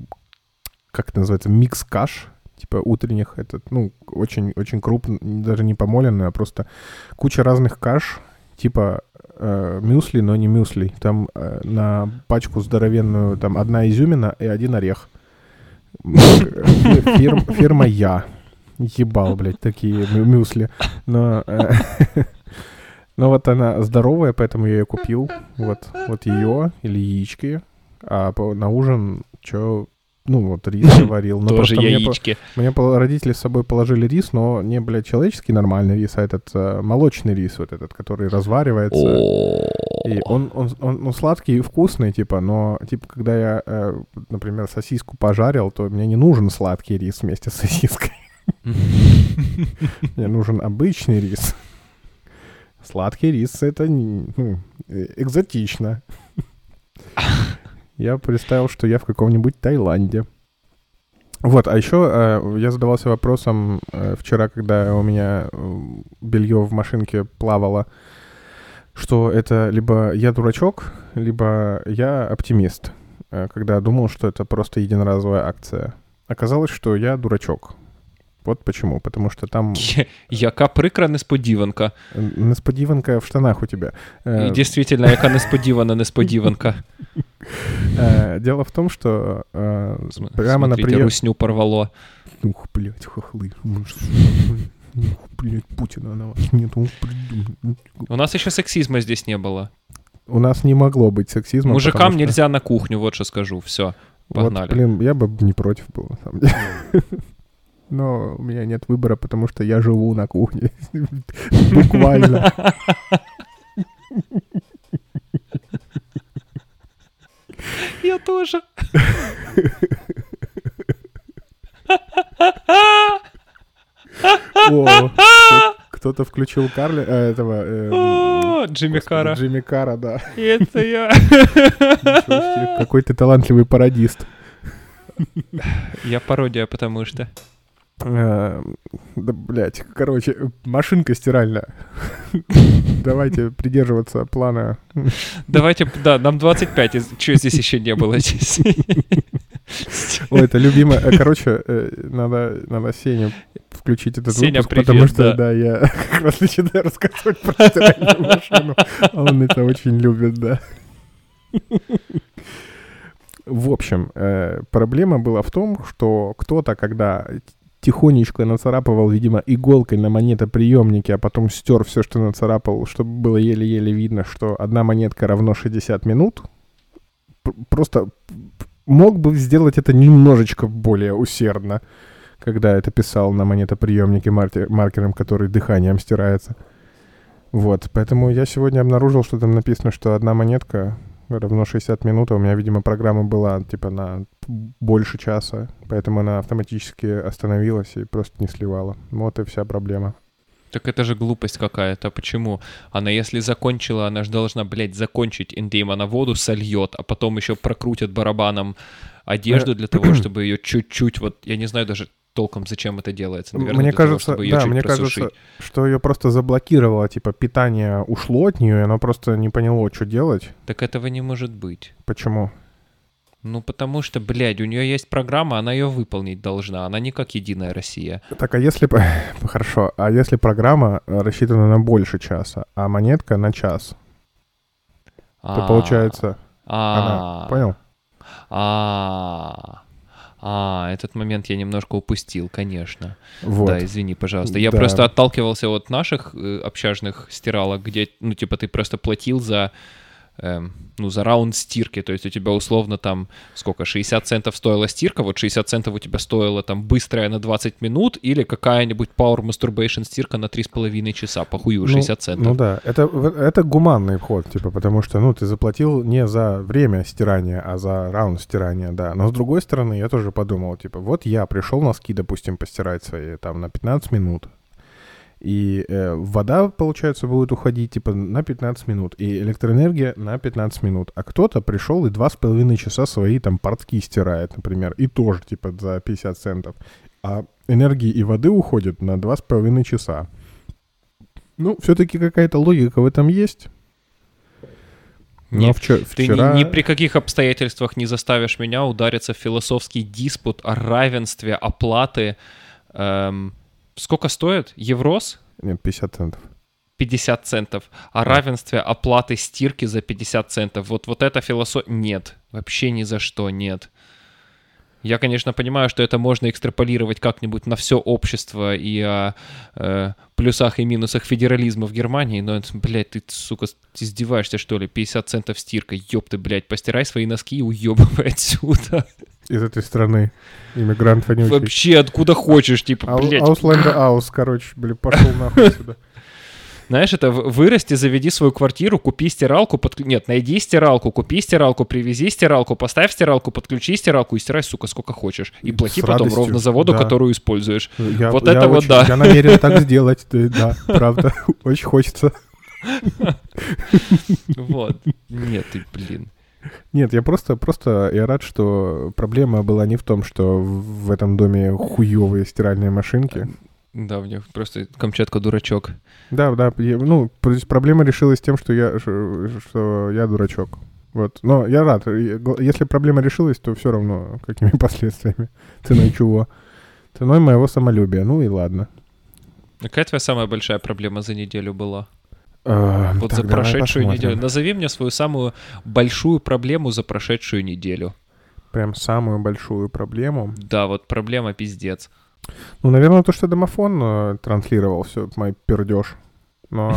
как это называется, микс каш, типа утренних. Это, ну, очень, очень крупно, даже не помоленный, а просто куча разных каш, типа э, мюсли, но не мюсли. Там э, на пачку здоровенную там одна изюмина и один орех. Э, фирма Я. Ебал, блядь, такие мю- мюсли. Но, но вот она здоровая, поэтому я ее купил. Вот, вот ее или яички. А по- на ужин что ну, вот рис я варил. Но Тоже мне по- яички. Мне пол- родители с собой положили рис, но не, блядь, человеческий нормальный рис, а этот э, молочный рис, вот этот, который разваривается. И он, он, он, ну, сладкий и вкусный, типа, но, типа, когда я, э, например, сосиску пожарил, то мне не нужен сладкий рис вместе с сосиской. Мне нужен обычный рис. Сладкий рис — это ну, э, экзотично. Я представил, что я в каком-нибудь Таиланде. Вот, а еще э, я задавался вопросом э, вчера, когда у меня белье в машинке плавало, что это либо я дурачок, либо я оптимист, э, когда думал, что это просто единоразовая акция. Оказалось, что я дурачок. Вот почему. Потому что там Я- Яка прикра несподіванка. э, несподіванка в штанах у тебя. Э, І дійсно, яка несподівана несподіванка. э, Дело в том, что э, См- прямо на Смотрите, прием... русню порвало. Ух, блядь, хохлы. Ну что, Ух, блядь, Путина на вас нет. ух, придумал. У нас еще сексизма здесь не было. У нас не могло быть сексизма. Мужикам потому что- нельзя на кухню, вот что скажу. Все. погнали. Вот, блин, я бы не против был, на самом деле. Но у меня нет выбора, потому что я живу на кухне. Буквально. Я тоже. Кто-то включил Карли, э, этого... э, О, Джимми Кара. Джимми Кара, да. Это я. Какой ты талантливый пародист. Я пародия, потому что. Э, Да, блядь, короче, машинка стиральная. Давайте придерживаться плана. Давайте, да, нам 25. Что здесь еще не было? здесь? Ой, это любимое. э, Короче, э, надо, надо Сеню включить этот Сеня, выпуск, привет, потому что, да. да, я как раз начинаю рассказывать про стиральную машину. А он это очень любит, да. В общем, проблема была в том, что кто-то, когда тихонечко нацарапывал, видимо, иголкой на монетоприемнике, а потом стер все, что нацарапал, чтобы было еле-еле видно, что одна монетка равно 60 минут, просто мог бы сделать это немножечко более усердно, когда это писал на монетоприемнике маркером, который дыханием стирается. Вот, поэтому я сегодня обнаружил, что там написано, что одна монетка равно 60 минут, а у меня, видимо, программа была типа на больше часа, поэтому она автоматически остановилась и просто не сливала. Вот и вся проблема. Так это же глупость какая-то. Почему? Она если закончила, она же должна, блядь, закончить индейм, она воду сольет, а потом еще прокрутит барабаном одежду для того, чтобы ее чуть-чуть, вот, я не знаю даже толком, зачем это делается. Наверное, мне того, кажется, ее да, мне просушить. кажется, что ее просто заблокировало, типа питание ушло от нее, и она просто не поняло, что делать. Так этого не может быть. Почему? Ну, потому что, блядь, у нее есть программа, она ее выполнить должна. Она не как Единая Россия. Так, а если... Хорошо, а если программа рассчитана на больше часа, а монетка на час, то А, получается... а, Она... Понял? А, а, этот момент я немножко упустил, конечно. Вот. Да, извини, пожалуйста. Я Да. просто отталкивался от наших э, общажных стиралок, где, ну, типа, ты просто платил за, ну, за раунд стирки. То есть у тебя условно там, сколько, 60 центов стоила стирка, вот 60 центов у тебя стоила там быстрая на 20 минут или какая-нибудь Power Masturbation стирка на 3,5 часа, похую, 60 центов. Ну да, это, это гуманный вход, типа, потому что, ну, ты заплатил не за время стирания, а за раунд стирания, да. Но с другой стороны, я тоже подумал, типа, вот я пришел носки, допустим, постирать свои там на 15 минут, и э, вода, получается, будет уходить, типа, на 15 минут, и электроэнергия на 15 минут. А кто-то пришел и 2,5 часа свои там портки стирает, например, и тоже, типа, за 50 центов. А энергии и воды уходит на 2,5 часа. Ну, все-таки какая-то логика в этом есть. Но Нет, вчера, Ты ни- ни, при каких обстоятельствах не заставишь меня удариться в философский диспут о равенстве оплаты. эм, сколько стоит? Еврос? Нет, 50 центов. 50 центов. О равенстве оплаты стирки за 50 центов. Вот, вот эта философия... Нет, вообще ни за что нет. Я, конечно, понимаю, что это можно экстраполировать как-нибудь на все общество и о э, плюсах и минусах федерализма в Германии, но, блядь, ты, сука, издеваешься, что ли? 50 центов стирка, ёб ты, блядь, постирай свои носки и уёбывай отсюда. Из этой страны. Иммигрант вонючий. Вообще откуда хочешь, типа, Ау- блядь. Ауслендер Аус, короче, блин, пошел нахуй сюда. Знаешь, это вырасти, заведи свою квартиру, купи стиралку, подклю... нет, найди стиралку, купи стиралку, привези стиралку, поставь стиралку, подключи стиралку и стирай, сука, сколько хочешь. И плати С потом ровно за воду, да. которую используешь. Я- Вот я это вот очень- да. Я намерен так сделать, да, правда. Очень хочется. Вот. Нет, ты, блин. Нет, я просто, просто, я рад, что проблема была не в том, что в этом доме хуевые стиральные машинки. Да, у них просто Камчатка дурачок. Да, да, я- ну, проблема решилась тем, что я, что я дурачок. Вот, но я рад. Если проблема решилась, то все равно какими последствиями, ценой чего. Ценой моего самолюбия. Ну и ладно. Какая твоя самая большая проблема за неделю была? А, Вот так, за прошедшую неделю. Назови мне свою самую большую проблему за прошедшую неделю. Прям самую большую проблему. Да, вот проблема пиздец. Ну, наверное, то, что домофон э, транслировал все, мой пердеж. Но,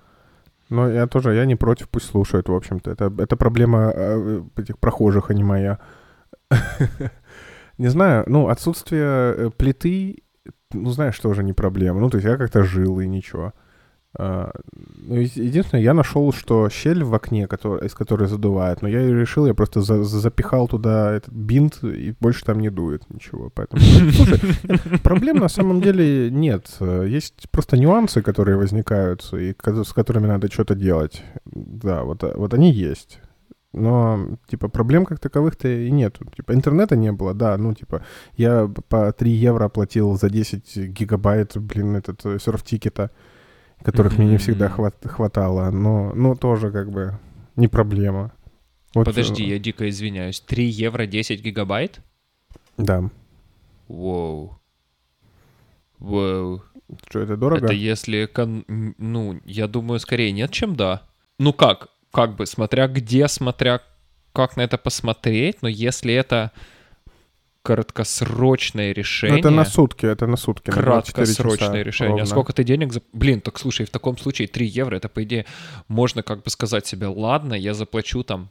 но я тоже, я не против, пусть слушают, в общем-то. Это, это проблема э, этих прохожих, а не моя. Не знаю, ну, отсутствие э, плиты, ну, знаешь, тоже не проблема. Ну, то есть я как-то жил и ничего. А, ну, единственное, я нашел, что щель в окне, который, из которой задувает, но я решил, я просто за- за- запихал туда этот бинт, и больше там не дует ничего. Поэтому, слушай, Проблем на самом деле нет. Э, Есть просто нюансы, которые возникают, и с которыми надо что-то делать. Да, вот, э, вот они есть. Но, типа, проблем как таковых-то и нет. Типа, интернета не было, да, ну, типа, я по 3 евро платил за 10 гигабайт, блин, этот э, которых мне не всегда хват- хватало, но, но тоже, как бы, не проблема. Вот, Подожди, э, я дико извиняюсь. 3 евро 10 гигабайт? Да. Воу. Воу. Что, это дорого? Это если, кон- ну, я думаю, скорее нет, чем да. Ну как, как бы, смотря где, смотря как на это посмотреть, но если это краткосрочное решение... это на сутки, это на сутки. на 24 часа краткосрочное решение. ровно. А сколько ты денег... За... Блин, так слушай, в таком случае 3 евро, это, по идее, можно как бы сказать себе, ладно, я заплачу там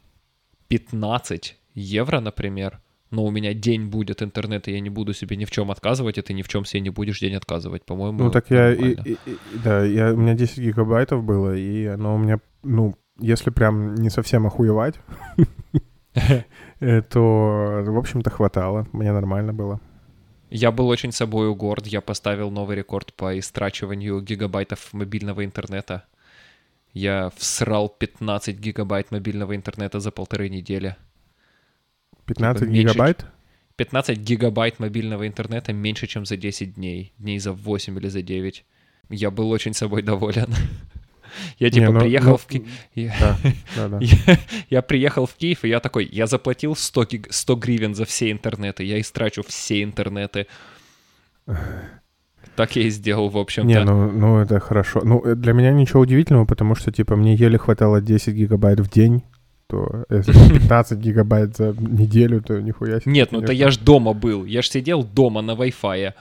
15 евро, например, но у меня день будет интернета, я не буду себе ни в чем отказывать, и ты ни в чем себе не будешь день отказывать, по-моему, Ну так я, и, и- и- да, я, у меня 10 гигабайтов было, и оно у меня, ну, если прям не совсем охуевать, то, в общем-то, хватало, мне нормально было. Я был очень собою горд, я поставил новый рекорд по истрачиванию гигабайтов мобильного интернета. Я всрал 15 гигабайт мобильного интернета за полторы недели. 15 меньше, гигабайт? 15 гигабайт мобильного интернета меньше, чем за 10 дней. Дней за 8 или за 9. Я был очень собой доволен. Я Не, типа ну- приехал ну, в Ки- я- Да, да, да. я, я приехал в Киев, и я такой, я заплатил 100, гиг- 100 гривен за все интернеты, я истрачу все интернеты. Так я и сделал, в общем-то. Не, ну, ну это хорошо. Ну, э, для меня ничего удивительного, потому что, типа, мне еле хватало 10 гигабайт в день, то если 15 гигабайт за неделю, то нихуя себе. Нет, ну это я ж дома был. Я ж сидел дома на Wi-Fi.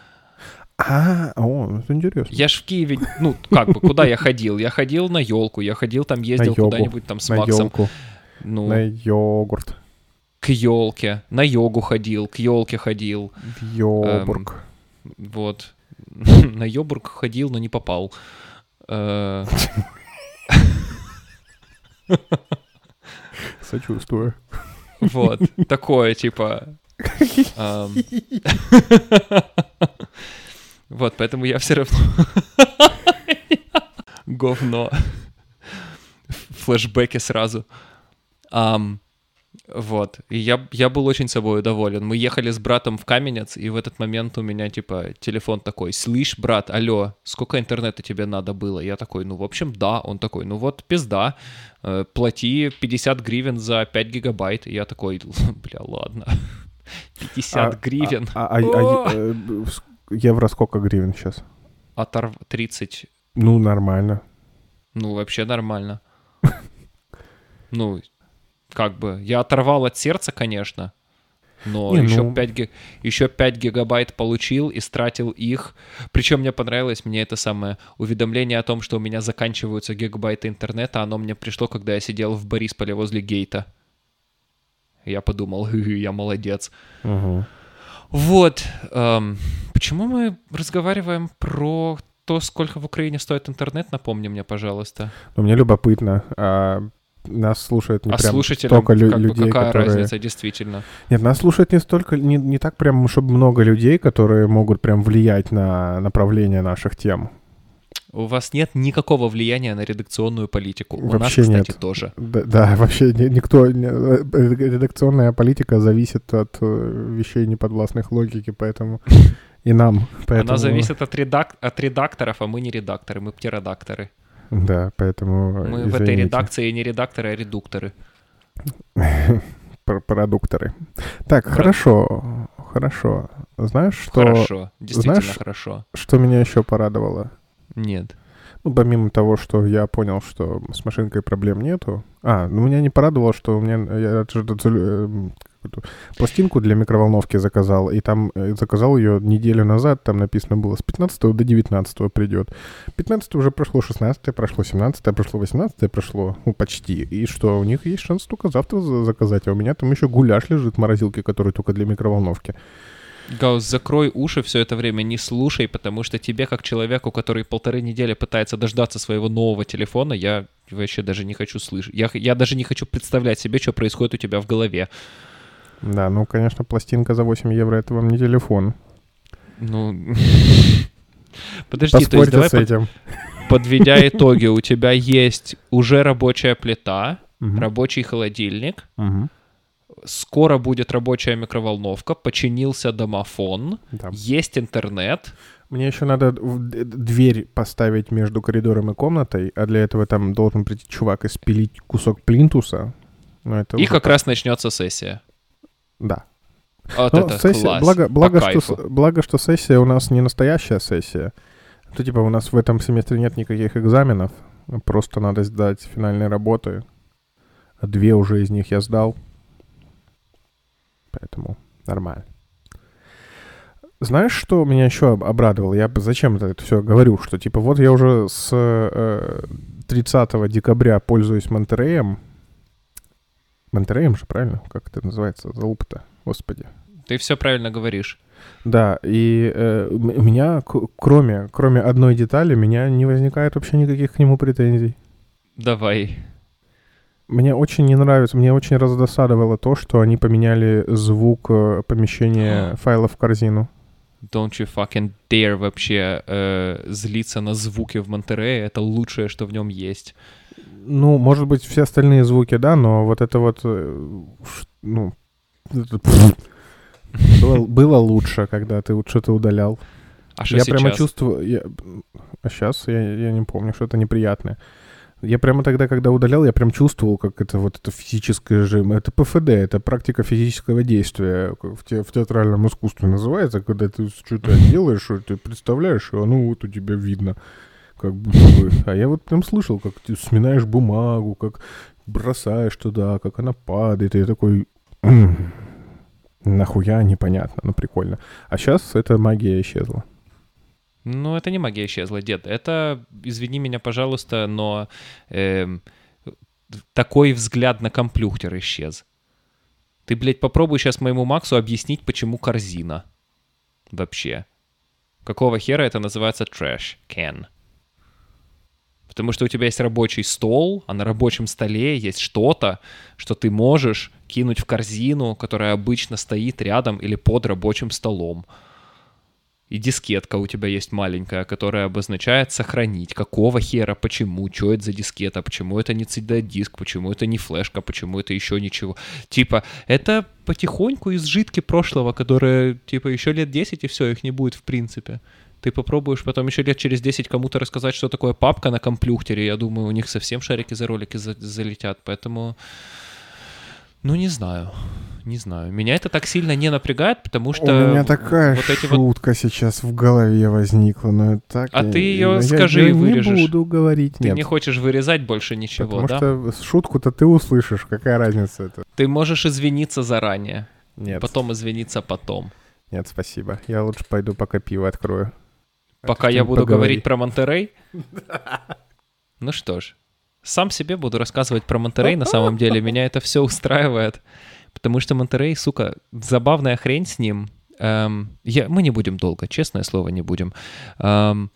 А, о, это интересно. Я ж в Киеве, ну, как бы, куда я ходил? Я ходил на елку, я ходил там, ездил куда-нибудь там с На Максом. елку, Ну, на йогурт, к елке. На йогу ходил, к елке ходил. в йогурт. Вот. На Йобург ходил, но не попал. Э, Сочувствую. Вот. Такое, типа... Вот, поэтому я все равно... Говно. Флэшбэки сразу. Вот. И я, я был очень собой доволен. Мы ехали с братом в Каменец, и в этот момент у меня, типа, телефон такой, «Слышь, брат, алло, сколько интернета тебе надо было?» Я такой, ну, в общем, да. Он такой, ну вот, пизда, э, плати 50 гривен за 5 гигабайт. И я такой, бля, ладно. 50 А- гривен. А, а- а- О! Евро сколько гривен сейчас? Оторв... 30. Ну, нормально. Ну, вообще нормально. Ну, как бы, я оторвал от сердца, конечно, но Не, еще, ну- 5 ги- еще 5 гигабайт получил и стратил их. Причем мне понравилось, мне это самое уведомление о том, что у меня заканчиваются гигабайты интернета, оно мне пришло, когда я сидел в Борисполе возле гейта. Я подумал, «Гы-гы, я молодец. Мгм. Вот. эм, почему мы разговариваем про то, сколько в Украине стоит интернет, напомни мне, пожалуйста. Ну, мне любопытно. А нас слушает не а прям столько лю- как бы людей, какая которые... разница, действительно. Нет, нас слушает не столько, не, не так прям, чтобы много людей, которые могут прям влиять на направление наших тем. У вас нет никакого влияния на редакционную политику. У Вообще нас, кстати, нет. тоже. Да, да, вообще ни- никто... э, Редакционная политика зависит от э, вещей неподвластных логике, поэтому и нам. Поэтому, Она зависит от, редак... от редакторов, а мы не редакторы, мы птеродакторы. Да, поэтому Мы в этой извините. редакции не редакторы, а редукторы. Пр- продукторы. Так, Прод- хорошо, хорошо. Знаешь, что, Хорошо, действительно знаешь- хорошо. что меня еще порадовало? Нет. Ну, помимо того, что я понял, что с машинкой проблем нету. А, ну меня не порадовало, что у меня я какую-то пластинку для микроволновки заказал, и там э, заказал ее неделю назад, там написано было с 15 до 19 придет. 15 уже прошло, 16 прошло, 17 прошло, 18 прошло, ну почти. И что, у них есть шанс только завтра за- заказать, а у меня там еще гуляш лежит в морозилке, который только для микроволновки. Гаус, закрой уши все это время, не слушай, потому что тебе, как человеку, который полторы недели пытается дождаться своего нового телефона, я вообще даже не хочу слышать. Я, я даже не хочу представлять себе, что происходит у тебя в голове. Да, ну, конечно, пластинка за 8 евро это вам не телефон. Ну... Подожди, то есть давай с под- этим. подведя итоги, у тебя есть уже рабочая плита, рабочий холодильник. Скоро будет рабочая микроволновка, починился домофон, Да. есть интернет. Мне еще надо дверь поставить между коридором и комнатой, а для этого там должен прийти чувак и спилить кусок плинтуса. Ну, это И как так. раз начнется сессия. Да. Вот Ну, это сессия- класс. благо, По благо, что, кайфу. благо, что сессия у нас не настоящая сессия. То типа у нас в этом семестре нет никаких экзаменов. Просто надо сдать финальные работы. А две уже из них я сдал. Поэтому нормально. Знаешь, что меня еще об- обрадовало? Я зачем это все говорю? Что типа вот я уже с э, 30 декабря пользуюсь Монтереем. Монтереем же, правильно? Как это называется? Залупа-то, господи. Ты все правильно говоришь. Да, и э, у меня, кроме, кроме одной детали, у меня не возникает вообще никаких к нему претензий. Давай. Мне очень не нравится, мне очень раздосадовало то, что они поменяли звук э, помещения файлов в корзину. Don't you fucking dare вообще э, злиться на звуки в Монтерее. Это лучшее, что в нем есть. Ну, может быть, все остальные звуки, да, но вот это вот, э, ну, было, было лучше, когда ты вот что-то удалял. А что я сейчас? прямо чувствую... я- А сейчас я, я не помню, что-то неприятное. Я прямо тогда, когда удалял, я прям чувствовал, как это вот это физическое режим. Это ПФД, это практика физического действия. В, те- в театральном искусстве называется, когда ты что-то делаешь, ты представляешь, и оно вот у тебя видно. Как будто бы. А я вот прям слышал, как ты сминаешь бумагу, как бросаешь туда, как она падает, и я такой... «М, Нахуя, непонятно, но прикольно. А сейчас эта магия исчезла. Ну, это не магия исчезла, дед. Это, извини меня, пожалуйста, но эм, такой взгляд на комплюхтер исчез. Ты, блядь, попробуй сейчас моему Максу объяснить, почему корзина. Вообще. Какого хера это называется trash can? Потому что у тебя есть рабочий стол, а на рабочем столе есть что-то, что ты можешь кинуть в корзину, которая обычно стоит рядом или под рабочим столом. И дискетка у тебя есть маленькая, которая обозначает сохранить. Какого хера, почему, что это за дискета, почему это не CD-диск, почему это не флешка, почему это еще ничего. Типа, это потихоньку изжитки прошлого, которые, типа, еще лет 10 и все, их не будет в принципе. Ты попробуешь потом еще лет через 10 кому-то рассказать, что такое папка на комплюхтере. Я думаю, у них совсем шарики за ролики за- залетят. Поэтому, ну, не знаю. Не знаю. Меня это так сильно не напрягает, потому что... У меня такая вот эти вот шутка сейчас в голове возникла, но это так... А я- ты её я- скажи я и не вырежешь. буду говорить, Ты нет. не хочешь вырезать больше ничего, Потому да? что шутку-то ты услышишь, какая разница это? Ты можешь извиниться заранее, Нет, потом извиниться потом. нет, спасибо. Я лучше пойду пока пиво открою. Пока с я буду поговорить. говорить про Монтерей. Ну что ж, сам себе буду рассказывать про Монтерей, на самом деле меня это все устраивает. Потому что Монтерей, сука, забавная хрень с ним. Эм, я, мы не будем долго, честное слово, не будем. Эм,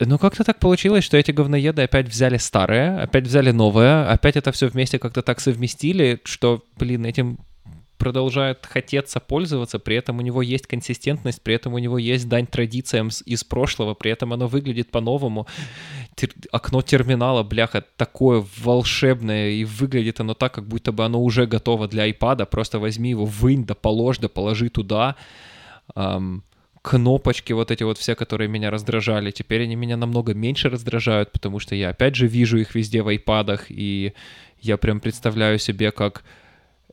но как-то так получилось, что эти говноеды опять взяли старое, опять взяли новое, опять это все вместе как-то так совместили, что, блин, этим продолжает хотеться пользоваться, при этом у него есть консистентность, при этом у него есть дань традициям из прошлого, при этом оно выглядит по-новому. Тер- окно терминала, бляха, такое волшебное, и выглядит оно так, как будто бы оно уже готово для iPad, просто возьми его, вынь, да положь, да положи туда. Um, кнопочки вот эти вот все, которые меня раздражали, теперь они меня намного меньше раздражают, потому что я опять же вижу их везде в айпадах, и я прям представляю себе, как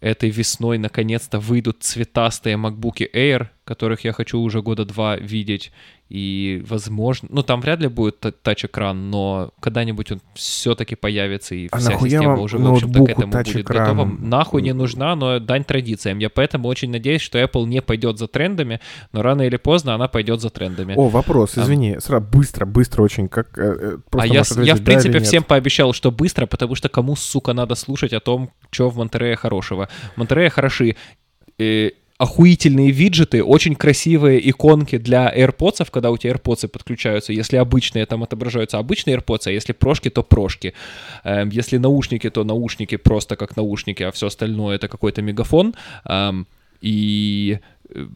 этой весной наконец-то выйдут цветастые MacBook Air, которых я хочу уже года два видеть, и, возможно, ну там вряд ли будет тач-экран, но когда-нибудь он все-таки появится, и а вся система уже, в общем-то, к этому будет готова. Нахуй не нужна, но дань традициям. Я поэтому очень надеюсь, что Apple не пойдет за трендами, но рано или поздно она пойдет за трендами. О, вопрос, извини, а, сразу быстро, быстро очень, как... Э, э а я, я, в принципе, всем пообещал, что быстро, потому что кому, сука, надо слушать о том, что в Монтерее хорошего. Монтерее хороши э, охуительные виджеты, очень красивые иконки для AirPods, когда у тебя AirPods подключаются. Если обычные, там отображаются обычные AirPods, а если прошки, то прошки. Эм, если наушники, то наушники просто как наушники, а все остальное это какой-то мегафон. Эм, и э,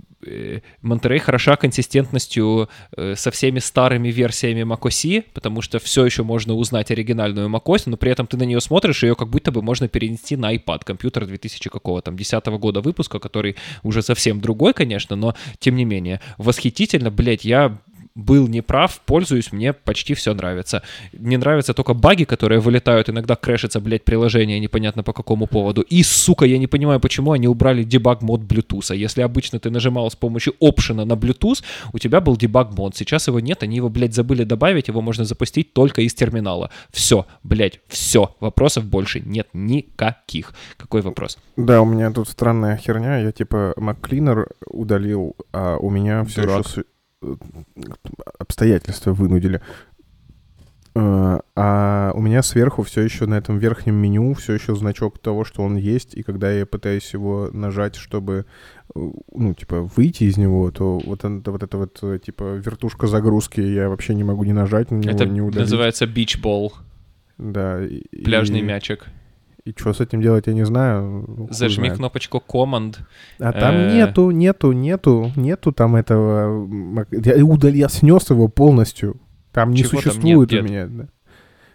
Монтерей хороша консистентностью э, со всеми старыми версиями macOS, потому что все еще можно узнать оригинальную macOS, но при этом ты на нее смотришь, ее как будто бы можно перенести на iPad, компьютер 2000 какого там, 10 года выпуска, который уже совсем другой, конечно, но тем не менее, восхитительно, блять, я был неправ, пользуюсь, мне почти все нравится. Не нравятся только баги, которые вылетают, иногда крэшится, блядь, приложение непонятно по какому поводу. И, сука, я не понимаю, почему они убрали дебаг мод Bluetooth. Если обычно ты нажимал с помощью опшена на Bluetooth, у тебя был дебаг мод. Сейчас его нет, они его, блядь, забыли добавить, его можно запустить только из терминала. Все, блядь, все. Вопросов больше нет никаких. Какой вопрос? Да, у меня тут странная херня. Я типа MacCleaner удалил, а у меня все Дурак. еще обстоятельства вынудили. Э, а у меня сверху все еще на этом верхнем меню все еще значок того, что он есть, и когда я пытаюсь его нажать, чтобы, э, ну, типа, выйти из него, то вот, он, вот это вот, э, типа, вертушка загрузки я вообще не могу не нажать на него, это не удалить. называется ball. Да. Пляжный и... мячик. И что с этим делать, я не знаю. Зажми знает. кнопочку Command. А там э... нету, нету, нету, нету там этого... Я, удал... я снес его полностью. Там не Чего существует там нет, у меня. Да.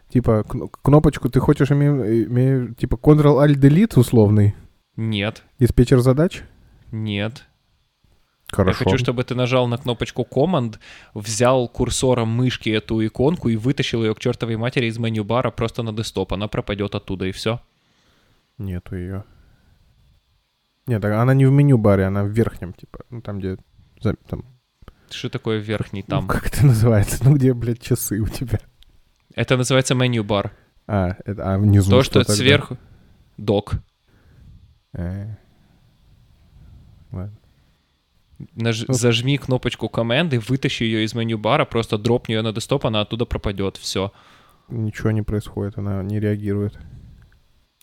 Типа кнопочку ты хочешь иметь, иметь типа Ctrl-Alt-Delete условный? Нет. Диспетчер задач? Нет. Хорошо. Я хочу, чтобы ты нажал на кнопочку Command, взял курсором мышки эту иконку и вытащил ее к чертовой матери из меню бара просто на десктоп. Она пропадет оттуда и все. Нету ее. Нет, она не в меню баре, она в верхнем, типа, ну там, где там. Что такое верхний там? Ну, как это называется? Ну где, блядь, часы у тебя? Это называется меню бар. А, это, а внизу То, что, что сверху... Док. Э. Ладно. Наж... Ну. Зажми кнопочку команды, вытащи ее из меню бара, просто дропни ее на десктоп, она оттуда пропадет. Все. Ничего не происходит, она не реагирует.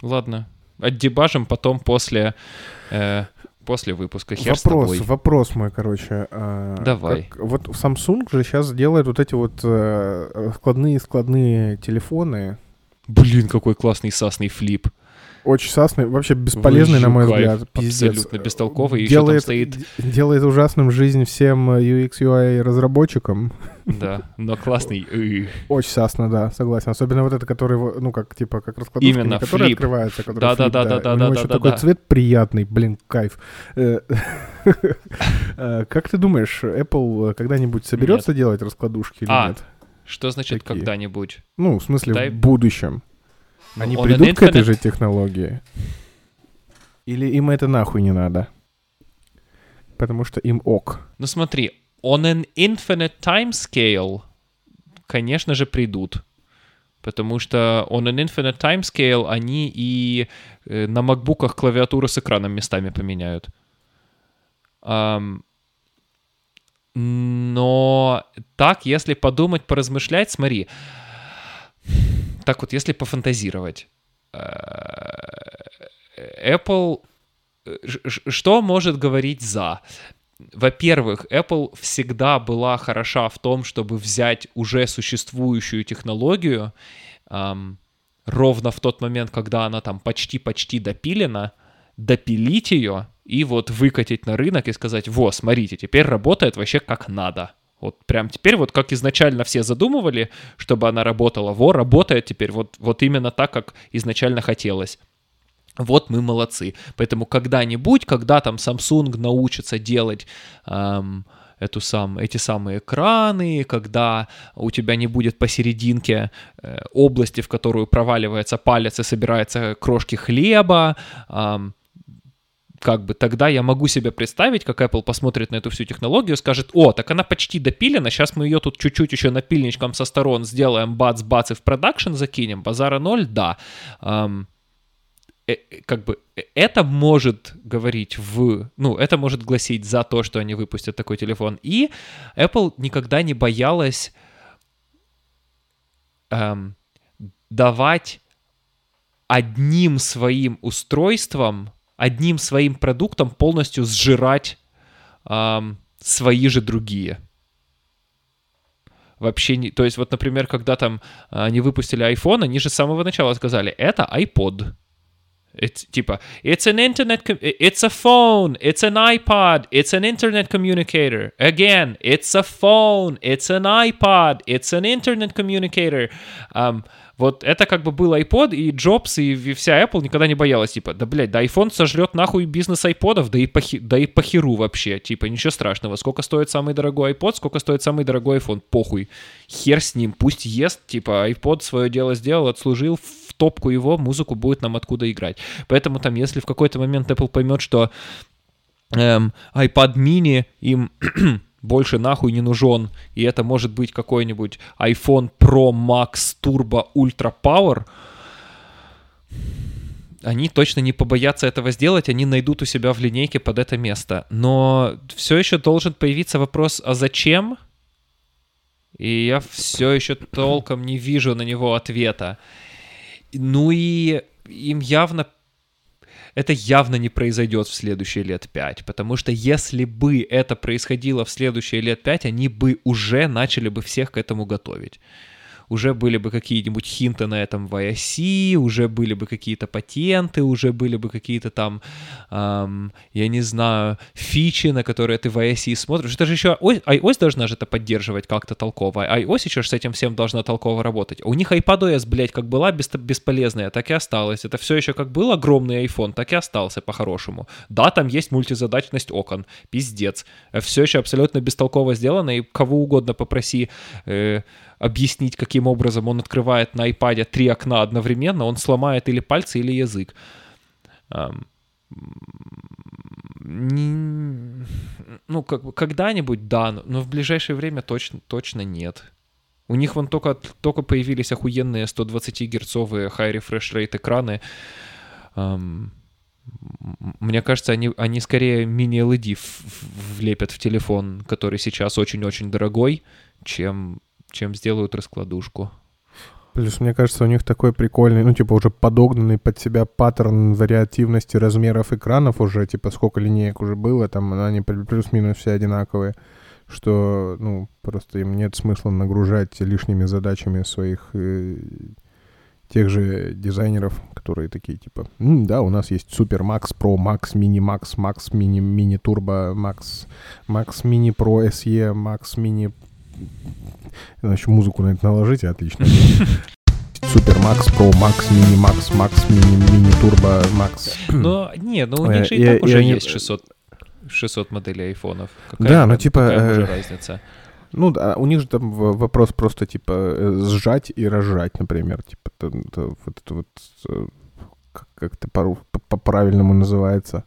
Ладно, отдебажим потом после, э, после выпуска. Хер вопрос, вопрос мой, короче. Э, Давай. Как, вот Samsung же сейчас делает вот эти вот э, складные-складные телефоны. Блин, какой классный сасный флип. Очень сасный, вообще бесполезный, Выжу, на мой взгляд. Пиздец. Абсолютно бестолковый. Делает, стоит... делает ужасным жизнь всем UX, UI разработчикам. Да, но классный. Очень сасно, да, согласен. Особенно вот это, который, ну, как, типа, как раскладушка, Именно, который флип. открывается, который да, флип, да, да, да, да, да, да, такой да. цвет приятный, блин, кайф. Э, э, как ты думаешь, Apple когда-нибудь соберется делать раскладушки или а, нет? Что значит когда-нибудь? Ну, в смысле, в будущем. Ну, Они придут Infinite... к этой же технологии? Или им это нахуй не надо? Потому что им ок. Ну смотри, on an infinite time scale, конечно же, придут. Потому что on an infinite time scale они и э, на макбуках клавиатуру с экраном местами поменяют. Um, но так, если подумать, поразмышлять, смотри, так вот, если пофантазировать, э, Apple... э, Что может говорить за? Во-первых, Apple всегда была хороша в том, чтобы взять уже существующую технологию, эм, ровно в тот момент, когда она там почти-почти допилена, допилить ее и вот выкатить на рынок и сказать, во, смотрите, теперь работает вообще как надо. Вот прям теперь вот как изначально все задумывали, чтобы она работала, во, работает теперь вот, вот именно так, как изначально хотелось. Вот мы молодцы. Поэтому когда-нибудь, когда там Samsung научится делать эм, эту сам, эти самые экраны, когда у тебя не будет посерединке э, области, в которую проваливается палец и собирается крошки хлеба, эм, как бы тогда я могу себе представить, как Apple посмотрит на эту всю технологию, скажет, о, так она почти допилена, сейчас мы ее тут чуть-чуть еще напильничком со сторон сделаем, бац-бац и в продакшн закинем, базара ноль, да. Um, э, как бы э, это может говорить в, ну, это может гласить за то, что они выпустят такой телефон. И Apple никогда не боялась эм, давать одним своим устройством одним своим продуктом полностью сжирать эм, свои же другие. Вообще не... То есть вот, например, когда там они выпустили iPhone, они же с самого начала сказали, это iPod. It's, типа, it's an internet, it's a phone, it's an iPod, it's an internet communicator. Again, it's a phone, it's an iPod, it's an internet communicator. Um, вот это как бы был iPod, и Джобс, и, вся Apple никогда не боялась, типа, да, блядь, да iPhone сожрет нахуй бизнес айподов, да и, похи, да и похеру вообще, типа, ничего страшного. Сколько стоит самый дорогой iPod, сколько стоит самый дорогой iPhone, похуй. Хер с ним, пусть ест, типа, iPod свое дело сделал, отслужил, в топку его, музыку будет нам откуда играть. Поэтому там, если в какой-то момент Apple поймет, что эм, iPad mini им больше нахуй не нужен, и это может быть какой-нибудь iPhone Pro Max Turbo Ultra Power, они точно не побоятся этого сделать, они найдут у себя в линейке под это место. Но все еще должен появиться вопрос, а зачем? И я все еще толком не вижу на него ответа. Ну и им явно это явно не произойдет в следующие лет пять, потому что если бы это происходило в следующие лет пять, они бы уже начали бы всех к этому готовить уже были бы какие-нибудь хинты на этом в IOC, уже были бы какие-то патенты, уже были бы какие-то там, эм, я не знаю, фичи, на которые ты в IOC смотришь. Это же еще iOS должна же это поддерживать как-то толково. iOS еще с этим всем должна толково работать. У них iPadOS, блядь, как была бесполезная, так и осталась. Это все еще как был огромный iPhone, так и остался по-хорошему. Да, там есть мультизадачность окон, пиздец. Все еще абсолютно бестолково сделано, и кого угодно попроси э, объяснить, каким образом он открывает на iPad три окна одновременно, он сломает или пальцы, или язык. Ну, как когда-нибудь, да, но в ближайшее время точно, точно нет. У них вон только, только появились охуенные 120-герцовые high refresh rate экраны. Мне кажется, они, они скорее мини-LED влепят в телефон, который сейчас очень-очень дорогой, чем чем сделают раскладушку. Плюс, мне кажется, у них такой прикольный, ну, типа, уже подогнанный под себя паттерн вариативности размеров экранов уже, типа, сколько линеек уже было, там, они плюс-минус все одинаковые, что, ну, просто им нет смысла нагружать лишними задачами своих э, тех же дизайнеров, которые такие, типа, да, у нас есть Super Max Pro, Max Mini Max, Max Mini Mini Turbo, Max, Max Mini Pro SE, Max Mini Значит, музыку на это наложите, отлично. Супер Макс, Pro Max, Mini Max, Max, Mini, Mini Turbo, Max. Ну, не, ну у них же и так уже есть 600, 600 моделей айфонов. Да, ну типа... Какая уже разница? Ну, да, у них же там вопрос просто, типа, э, сжать и разжать, например. Типа, это, вот это вот, э, как это по-правильному называется.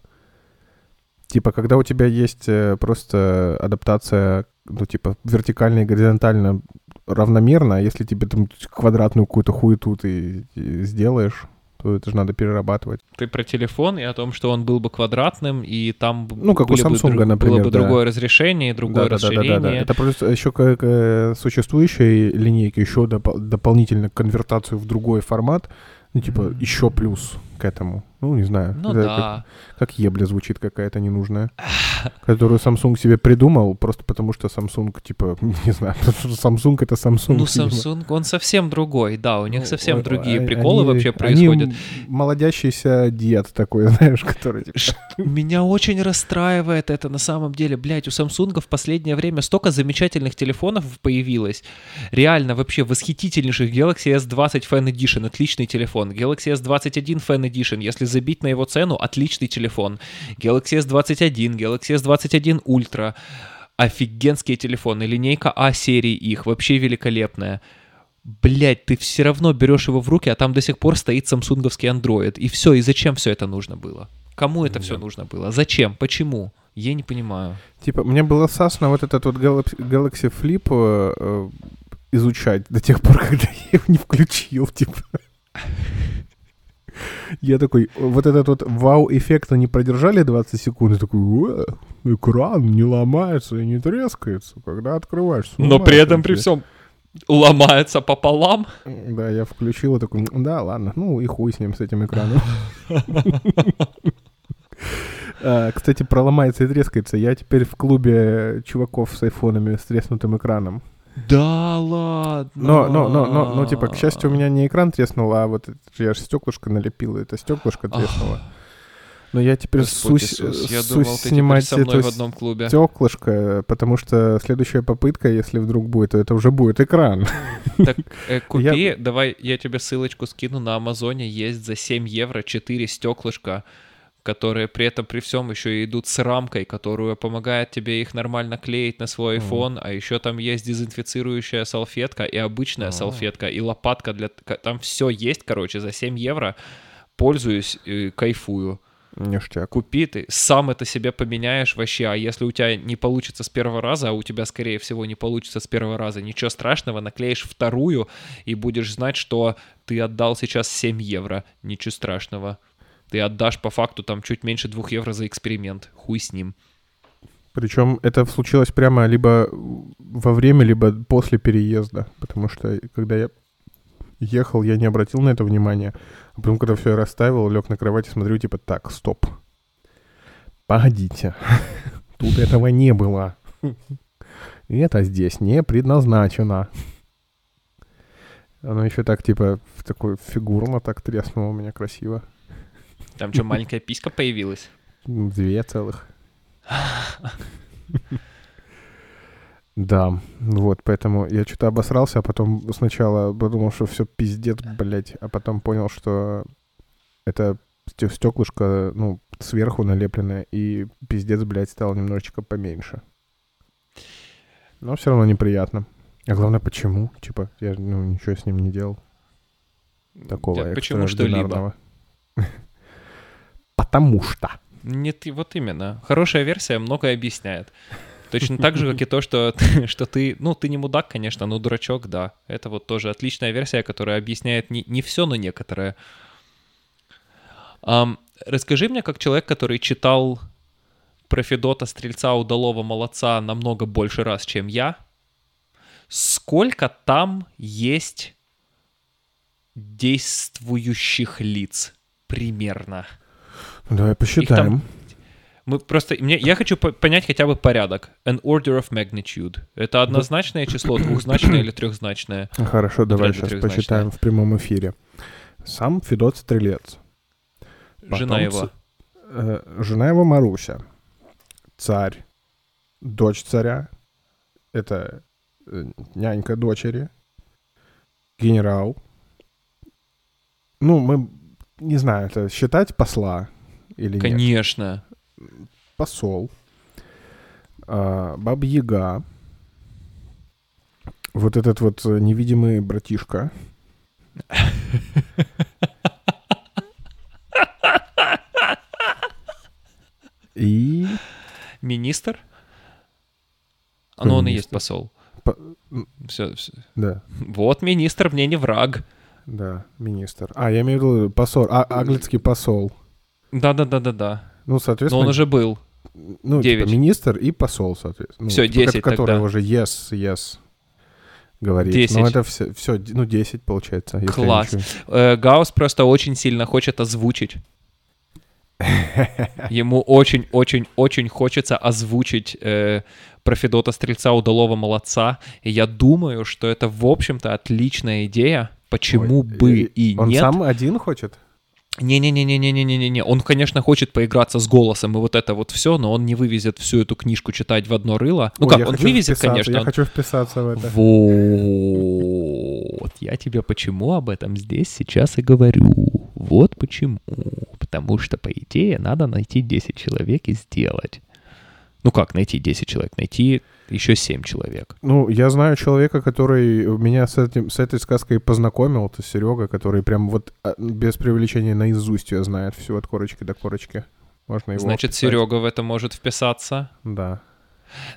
Типа, когда у тебя есть э, просто адаптация ну, типа, вертикально и горизонтально равномерно, а если тебе там квадратную какую-то хуету ты сделаешь, то это же надо перерабатывать. Ты про телефон и о том, что он был бы квадратным, и там ну, как у Samsung, бы, например, было бы да. другое разрешение, другое да, расширение. Да, да, да, да. Это просто еще к, к существующей линейке, еще доп- дополнительно конвертацию в другой формат, ну, типа, mm-hmm. еще плюс к этому. Ну, не знаю. Ну да. Как, как ебля звучит какая-то ненужная. которую Samsung себе придумал, просто потому что Samsung, типа, не знаю, Samsung это Samsung. Ну. Samsung, он совсем другой, да, у них Ну, совсем о- другие а- приколы они- вообще они происходят. м- молодящийся дед такой, знаешь, который... типа, Меня очень расстраивает это на самом деле. Блять, у Samsung в последнее время столько замечательных телефонов появилось. Реально, вообще восхитительнейших. Galaxy S20 Fan Edition, отличный телефон. Galaxy S21 Fan Edition, если забить на его цену, отличный телефон. Galaxy S21, Galaxy S21 Ultra. Офигенские телефоны. Линейка А серии их, вообще великолепная. Блять, ты все равно берешь его в руки, а там до сих пор стоит самсунговский Android. И все, и зачем все это нужно было? Кому это все нужно было? Зачем? Почему? Я не понимаю. Типа, мне было сасно вот этот вот Galaxy, Flip э, э, изучать до тех пор, когда я его не включил, типа. Я такой, вот этот вот вау-эффект они продержали 20 секунд, и такой, «Уэ, экран не ломается и не трескается, когда открываешь. Но при этом при сойти». всем ломается пополам. Да, я включил и такой, да, ладно, ну и хуй с ним, с этим экраном. А, Кстати, проломается и трескается. Я теперь в клубе чуваков с айфонами с треснутым экраном. Да ладно. Но, но, но, но, но, типа, к счастью, у меня не экран треснул, а вот я же стеклышко налепил, и это стеклышко треснуло. Но я теперь Господь сусь, Иисус, я сусь думал, ты снимать со мной это в одном клубе. стеклышко, потому что следующая попытка, если вдруг будет, то это уже будет экран. Так э, купи, давай я тебе ссылочку скину на Амазоне, есть за 7 евро 4 стеклышка, которые при этом при всем еще и идут с рамкой, которая помогает тебе их нормально клеить на свой iPhone, а еще там есть дезинфицирующая салфетка и обычная А. салфетка, и лопатка для... Там все есть, короче, за 7 евро. Пользуюсь, и кайфую. Ништяк. Купи ты, сам это себе поменяешь вообще, а если у тебя не получится с первого раза, а у тебя, скорее всего, не получится с первого раза, ничего страшного, наклеишь вторую и будешь знать, что ты отдал сейчас 7 евро, ничего страшного. Ты отдашь по факту там чуть меньше 2 евро за эксперимент, хуй с ним. Причем это случилось прямо либо во время, либо после переезда. Потому что когда я ехал, я не обратил на это внимания. А потом, когда все я расставил, лег на кровать и смотрю, типа, так, стоп. Погодите. Тут этого не было. Это здесь не предназначено. Оно еще так, типа, в такой фигурно так треснуло у меня красиво. Там что, маленькая писька появилась? Ну, Две целых. Да, вот, поэтому я что-то обосрался, а потом сначала подумал, что все пиздец, блядь, а потом понял, что это стеклышко, ну, сверху налепленное, и пиздец, блядь, стал немножечко поменьше. Но все равно неприятно. А главное, почему? Типа, я ну, ничего с ним не делал. Такого Да, Почему что-либо? Потому что. Нет, вот именно. Хорошая версия многое объясняет. Точно так же, как и то, что, что ты, ну, ты не мудак, конечно, но дурачок, да. Это вот тоже отличная версия, которая объясняет не, не все, но некоторое. Ам, расскажи мне, как человек, который читал про Федота, Стрельца, Удалого, Молодца намного больше раз, чем я, сколько там есть действующих лиц примерно? Давай посчитаем. Мы просто, мне, я хочу по- понять хотя бы порядок. An order of magnitude. Это однозначное число, двухзначное или трехзначное? Хорошо, давай Вряд сейчас посчитаем в прямом эфире. Сам Федот Стрелец. Жена Потом его. ц- э, жена его Маруся. Царь. Дочь царя. Это э, нянька дочери. Генерал. Ну, мы не знаю, это считать посла или нет. Конечно. посол, а, Баба Яга, вот этот вот э, невидимый братишка. И Министр? Кто ну он и министр? есть посол. По- Все, да, Вот министр мне не враг. да, министр. А, я имею в виду посол, а, английский посол. Да-да-да-да-да. Ну, Но соответственно, он уже был. ну, типа, девять. министр и посол, соответственно. Ну, Всё, типа, 10 Который уже yes, yes говорит. 10. Ну, это все, все, ну, 10 получается. Класс. Э, Гаус просто очень сильно хочет озвучить. Ему очень-очень-очень хочется озвучить э, про Федота Стрельца Удалого Молодца. И я думаю, что это, в общем-то, отличная идея. Почему Ой, бы и Он нет? сам один хочет? Не-не-не-не-не-не-не-не. Он, конечно, хочет поиграться с голосом и вот это вот все, но он не вывезет всю эту книжку читать в одно рыло. Ну Ой, как, он вывезет, конечно. Я он- хочу вписаться в это. Вот. Я тебе почему об этом здесь сейчас и говорю. Вот почему. Потому что, по идее, надо найти 10 человек и сделать. Ну как найти 10 человек? Найти еще 7 человек. Ну, я знаю человека, который меня с, этим, с этой сказкой познакомил. Это Серега, который прям вот а, без привлечения наизусть ее знает все от корочки до корочки. Можно его Значит, вписать. Серега в это может вписаться. Да.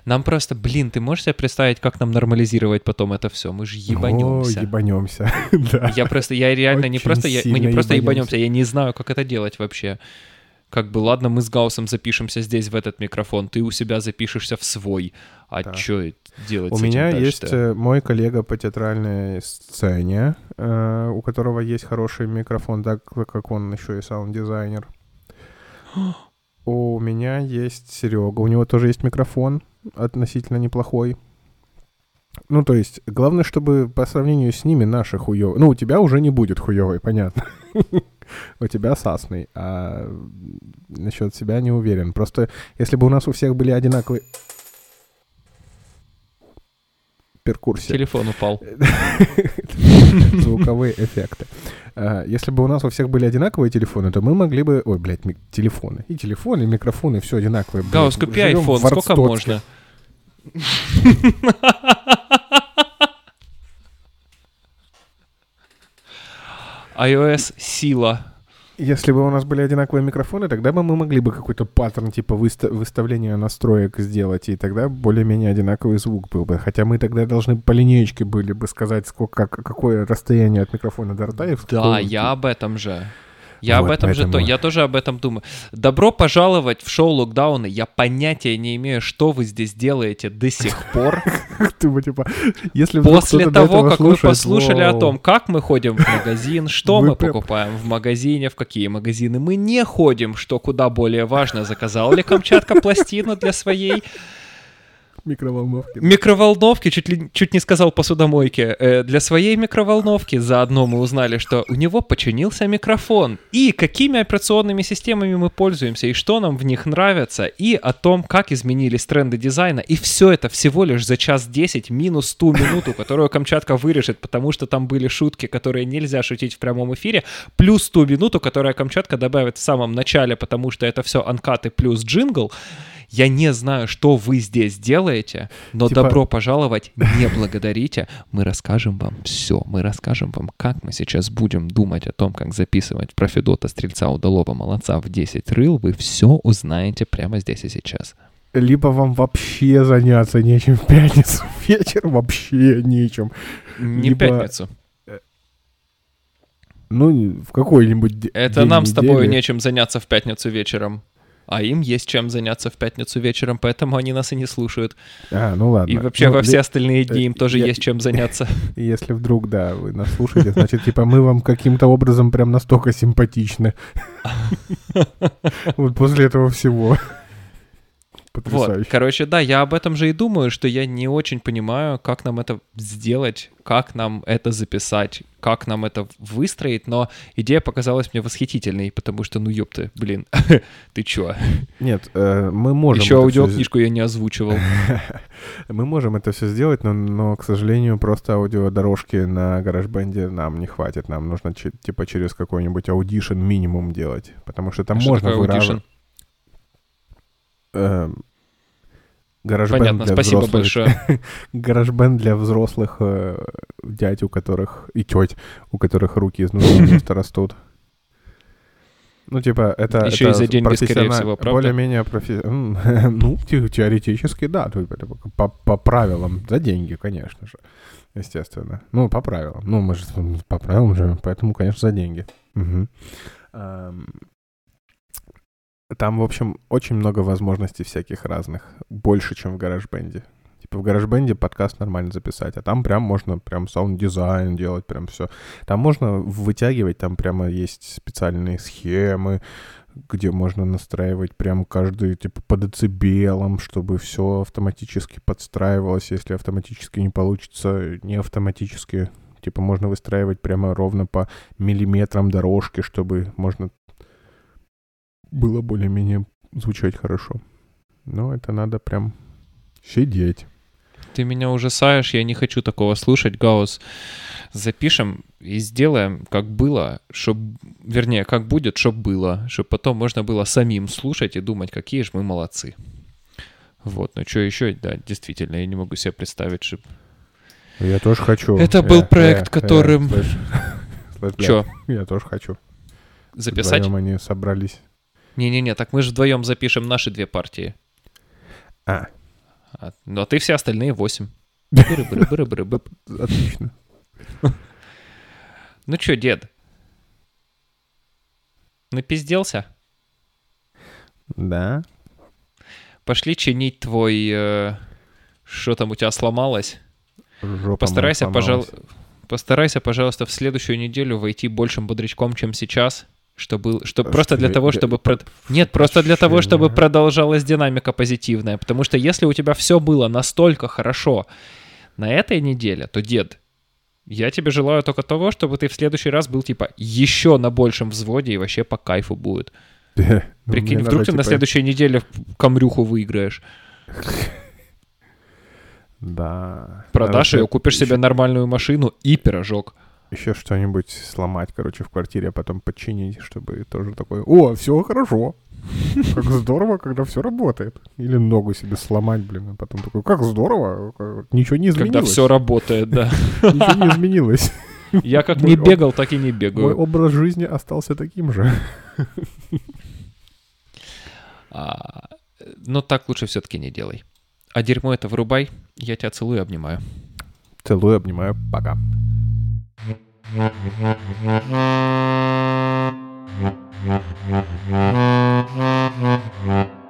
Нам просто, блин, ты можешь себе представить, как нам нормализировать потом это все? Мы же ебанемся. О, ебанемся. да. Я просто, я реально не просто, я- мы не просто ебанемся, я не знаю, как это делать вообще. Как бы, ладно, мы с Гаусом запишемся здесь в этот микрофон, ты у себя запишешься в свой. А Да. что делать У меня дальше-то? есть э, мой коллега по театральной сцене, э, у которого есть хороший микрофон, так как он еще и саунд-дизайнер. У меня есть Серега, у него тоже есть микрофон, относительно неплохой. Ну, то есть, главное, чтобы по сравнению с ними наши хуёвые... Ну, у тебя уже не будет хуёвый, понятно. У тебя сасный, а насчет себя не уверен. Просто если бы у нас у всех были одинаковые... Перкурсия. Телефон упал. звуковые эффекты. А, Если бы у нас у всех были одинаковые телефоны, то мы могли бы... Ой, блядь, телефоны. И телефоны, и микрофоны, все одинаковые. Гаус, купи iPhone, сколько можно? iOS сила. Если бы у нас были одинаковые микрофоны, тогда бы мы могли бы какой-то паттерн типа выста- выставления настроек сделать, и тогда более-менее одинаковый звук был бы. Хотя мы тогда должны по линеечке были бы сказать, сколько, как- какое расстояние от микрофона до рта. и Да, я об этом же. Я Вот об этом же, то, поэтому- я тоже об этом думаю. Добро пожаловать в шоу Локдауна. Я понятия не имею, что вы здесь делаете до сих пор. Типа, После того, как вы послушали о том, как мы ходим в магазин, что мы покупаем в магазине, в какие магазины мы не ходим, что куда более важно, заказал ли Камчатка пластину для своей Микроволновки. микроволновки, чуть, ли, чуть не сказал посудомойки, э, для своей микроволновки заодно мы узнали, что у него починился микрофон, и какими операционными системами мы пользуемся, и что нам в них нравится, и о том, как изменились тренды дизайна, и все это всего лишь за час 10 минус ту минуту, которую Камчатка вырежет, потому что там были шутки, которые нельзя шутить в прямом эфире, плюс ту минуту, которую Камчатка добавит в самом начале, потому что это все анкаты плюс джингл, я не знаю, что вы здесь делаете, но Типа- добро пожаловать, не благодарите. Мы расскажем вам все. Мы расскажем вам, как мы сейчас будем думать о том, как записывать про Федота Стрельца Удалого Молодца в 10 рыл. Вы все узнаете прямо здесь и сейчас. Либо вам вообще заняться нечем в пятницу вечером, вообще нечем. Не Либо- пятницу. Ну, в какой-нибудь Это нам с тобой недели. нечем заняться в пятницу вечером. А им есть чем заняться в пятницу вечером, поэтому они нас и не слушают. А, ну ладно. И вообще Ну, во все остальные дни им э, тоже я- есть чем заняться. Если вдруг, да, вы нас слушаете, значит, типа, мы вам каким-то образом прям настолько симпатичны. Вот после этого всего. Вот, Потрясающе. короче, да, я об этом же и думаю, что я не очень понимаю, как нам это сделать, как нам это записать, как нам это выстроить, но идея показалась мне восхитительной, потому что, ну ёпты, блин, ты чё? Нет, э, мы можем... Еще аудиокнижку я не озвучивал. Мы можем это все сделать, но, но, к сожалению, просто аудиодорожки на GarageBand е нам не хватит. Нам нужно типа через какой-нибудь Audition минимум делать. Потому что там А можно такое Гараж-бенд Понятно, для спасибо взрослых- большое. Гараж-бенд для взрослых э, дядь, у которых и теть, у которых руки из нужного места растут. Ну, типа, это... Еще это и за деньги, скорее профессиона- всего, правда? Более-менее профи- Ну, те- теоретически, да. По, по правилам. За деньги, конечно же. Естественно. Ну, по правилам. Ну, мы же по правилам же, поэтому, конечно, за деньги. Мгм. Ам, Там, в общем, очень много возможностей всяких разных. Больше, чем в GarageBand е. Типа в GarageBand подкаст нормально записать, а там прям можно прям саунд-дизайн делать, прям все. Там можно вытягивать, там прямо есть специальные схемы, где можно настраивать прям каждый, типа, по децибелам, чтобы все автоматически подстраивалось. Если автоматически не получится, не автоматически. Типа, можно выстраивать прямо ровно по миллиметрам дорожки, чтобы можно было более-менее звучать хорошо. Но это надо прям сидеть. Ты меня ужасаешь, я не хочу такого слушать, Гаус. Запишем и сделаем, как было, чтоб, вернее, как будет, чтоб было, чтобы потом можно было самим слушать и думать, какие же мы молодцы. Вот, ну что еще, да, действительно, я не могу себе представить, что... Я тоже хочу. Это был проект, которым... Че? Я тоже хочу. Записать? Вдвоем они собрались. Не-не-не, так мы же вдвоем запишем наши две партии. А. а ну, а ты все остальные восемь. Отлично. Ну чё, дед? Напизделся? Да. Пошли чинить твой... Э, что там у тебя сломалось? Жопа Постарайся, пожалуйста... Постарайся, пожалуйста, в следующую неделю войти большим бодрячком, чем сейчас. Чтобы, чтобы просто для того, чтобы... Про... Нет, просто для того, чтобы продолжалась динамика позитивная. Потому что если у тебя все было настолько хорошо на этой неделе, то, дед, я тебе желаю только того, чтобы ты в следующий раз был, типа, еще на большем взводе и вообще по кайфу будет. Ну, Прикинь, вдруг ты на типа следующей неделе камрюху выиграешь. Да. Продашь ее, купишь себе нормальную машину и пирожок еще что-нибудь сломать, короче, в квартире, а потом починить, чтобы тоже такое, о, все хорошо. Как здорово, когда все работает. Или ногу себе сломать, блин, а потом такой, как здорово, ничего не изменилось. Когда все работает, да. Ничего не изменилось. Я как не бегал, так и не бегаю. Мой образ жизни остался таким же. А, но так лучше все-таки не делай. А дерьмо это вырубай. Я тебя целую и обнимаю. Целую, обнимаю. Пока. Thank you.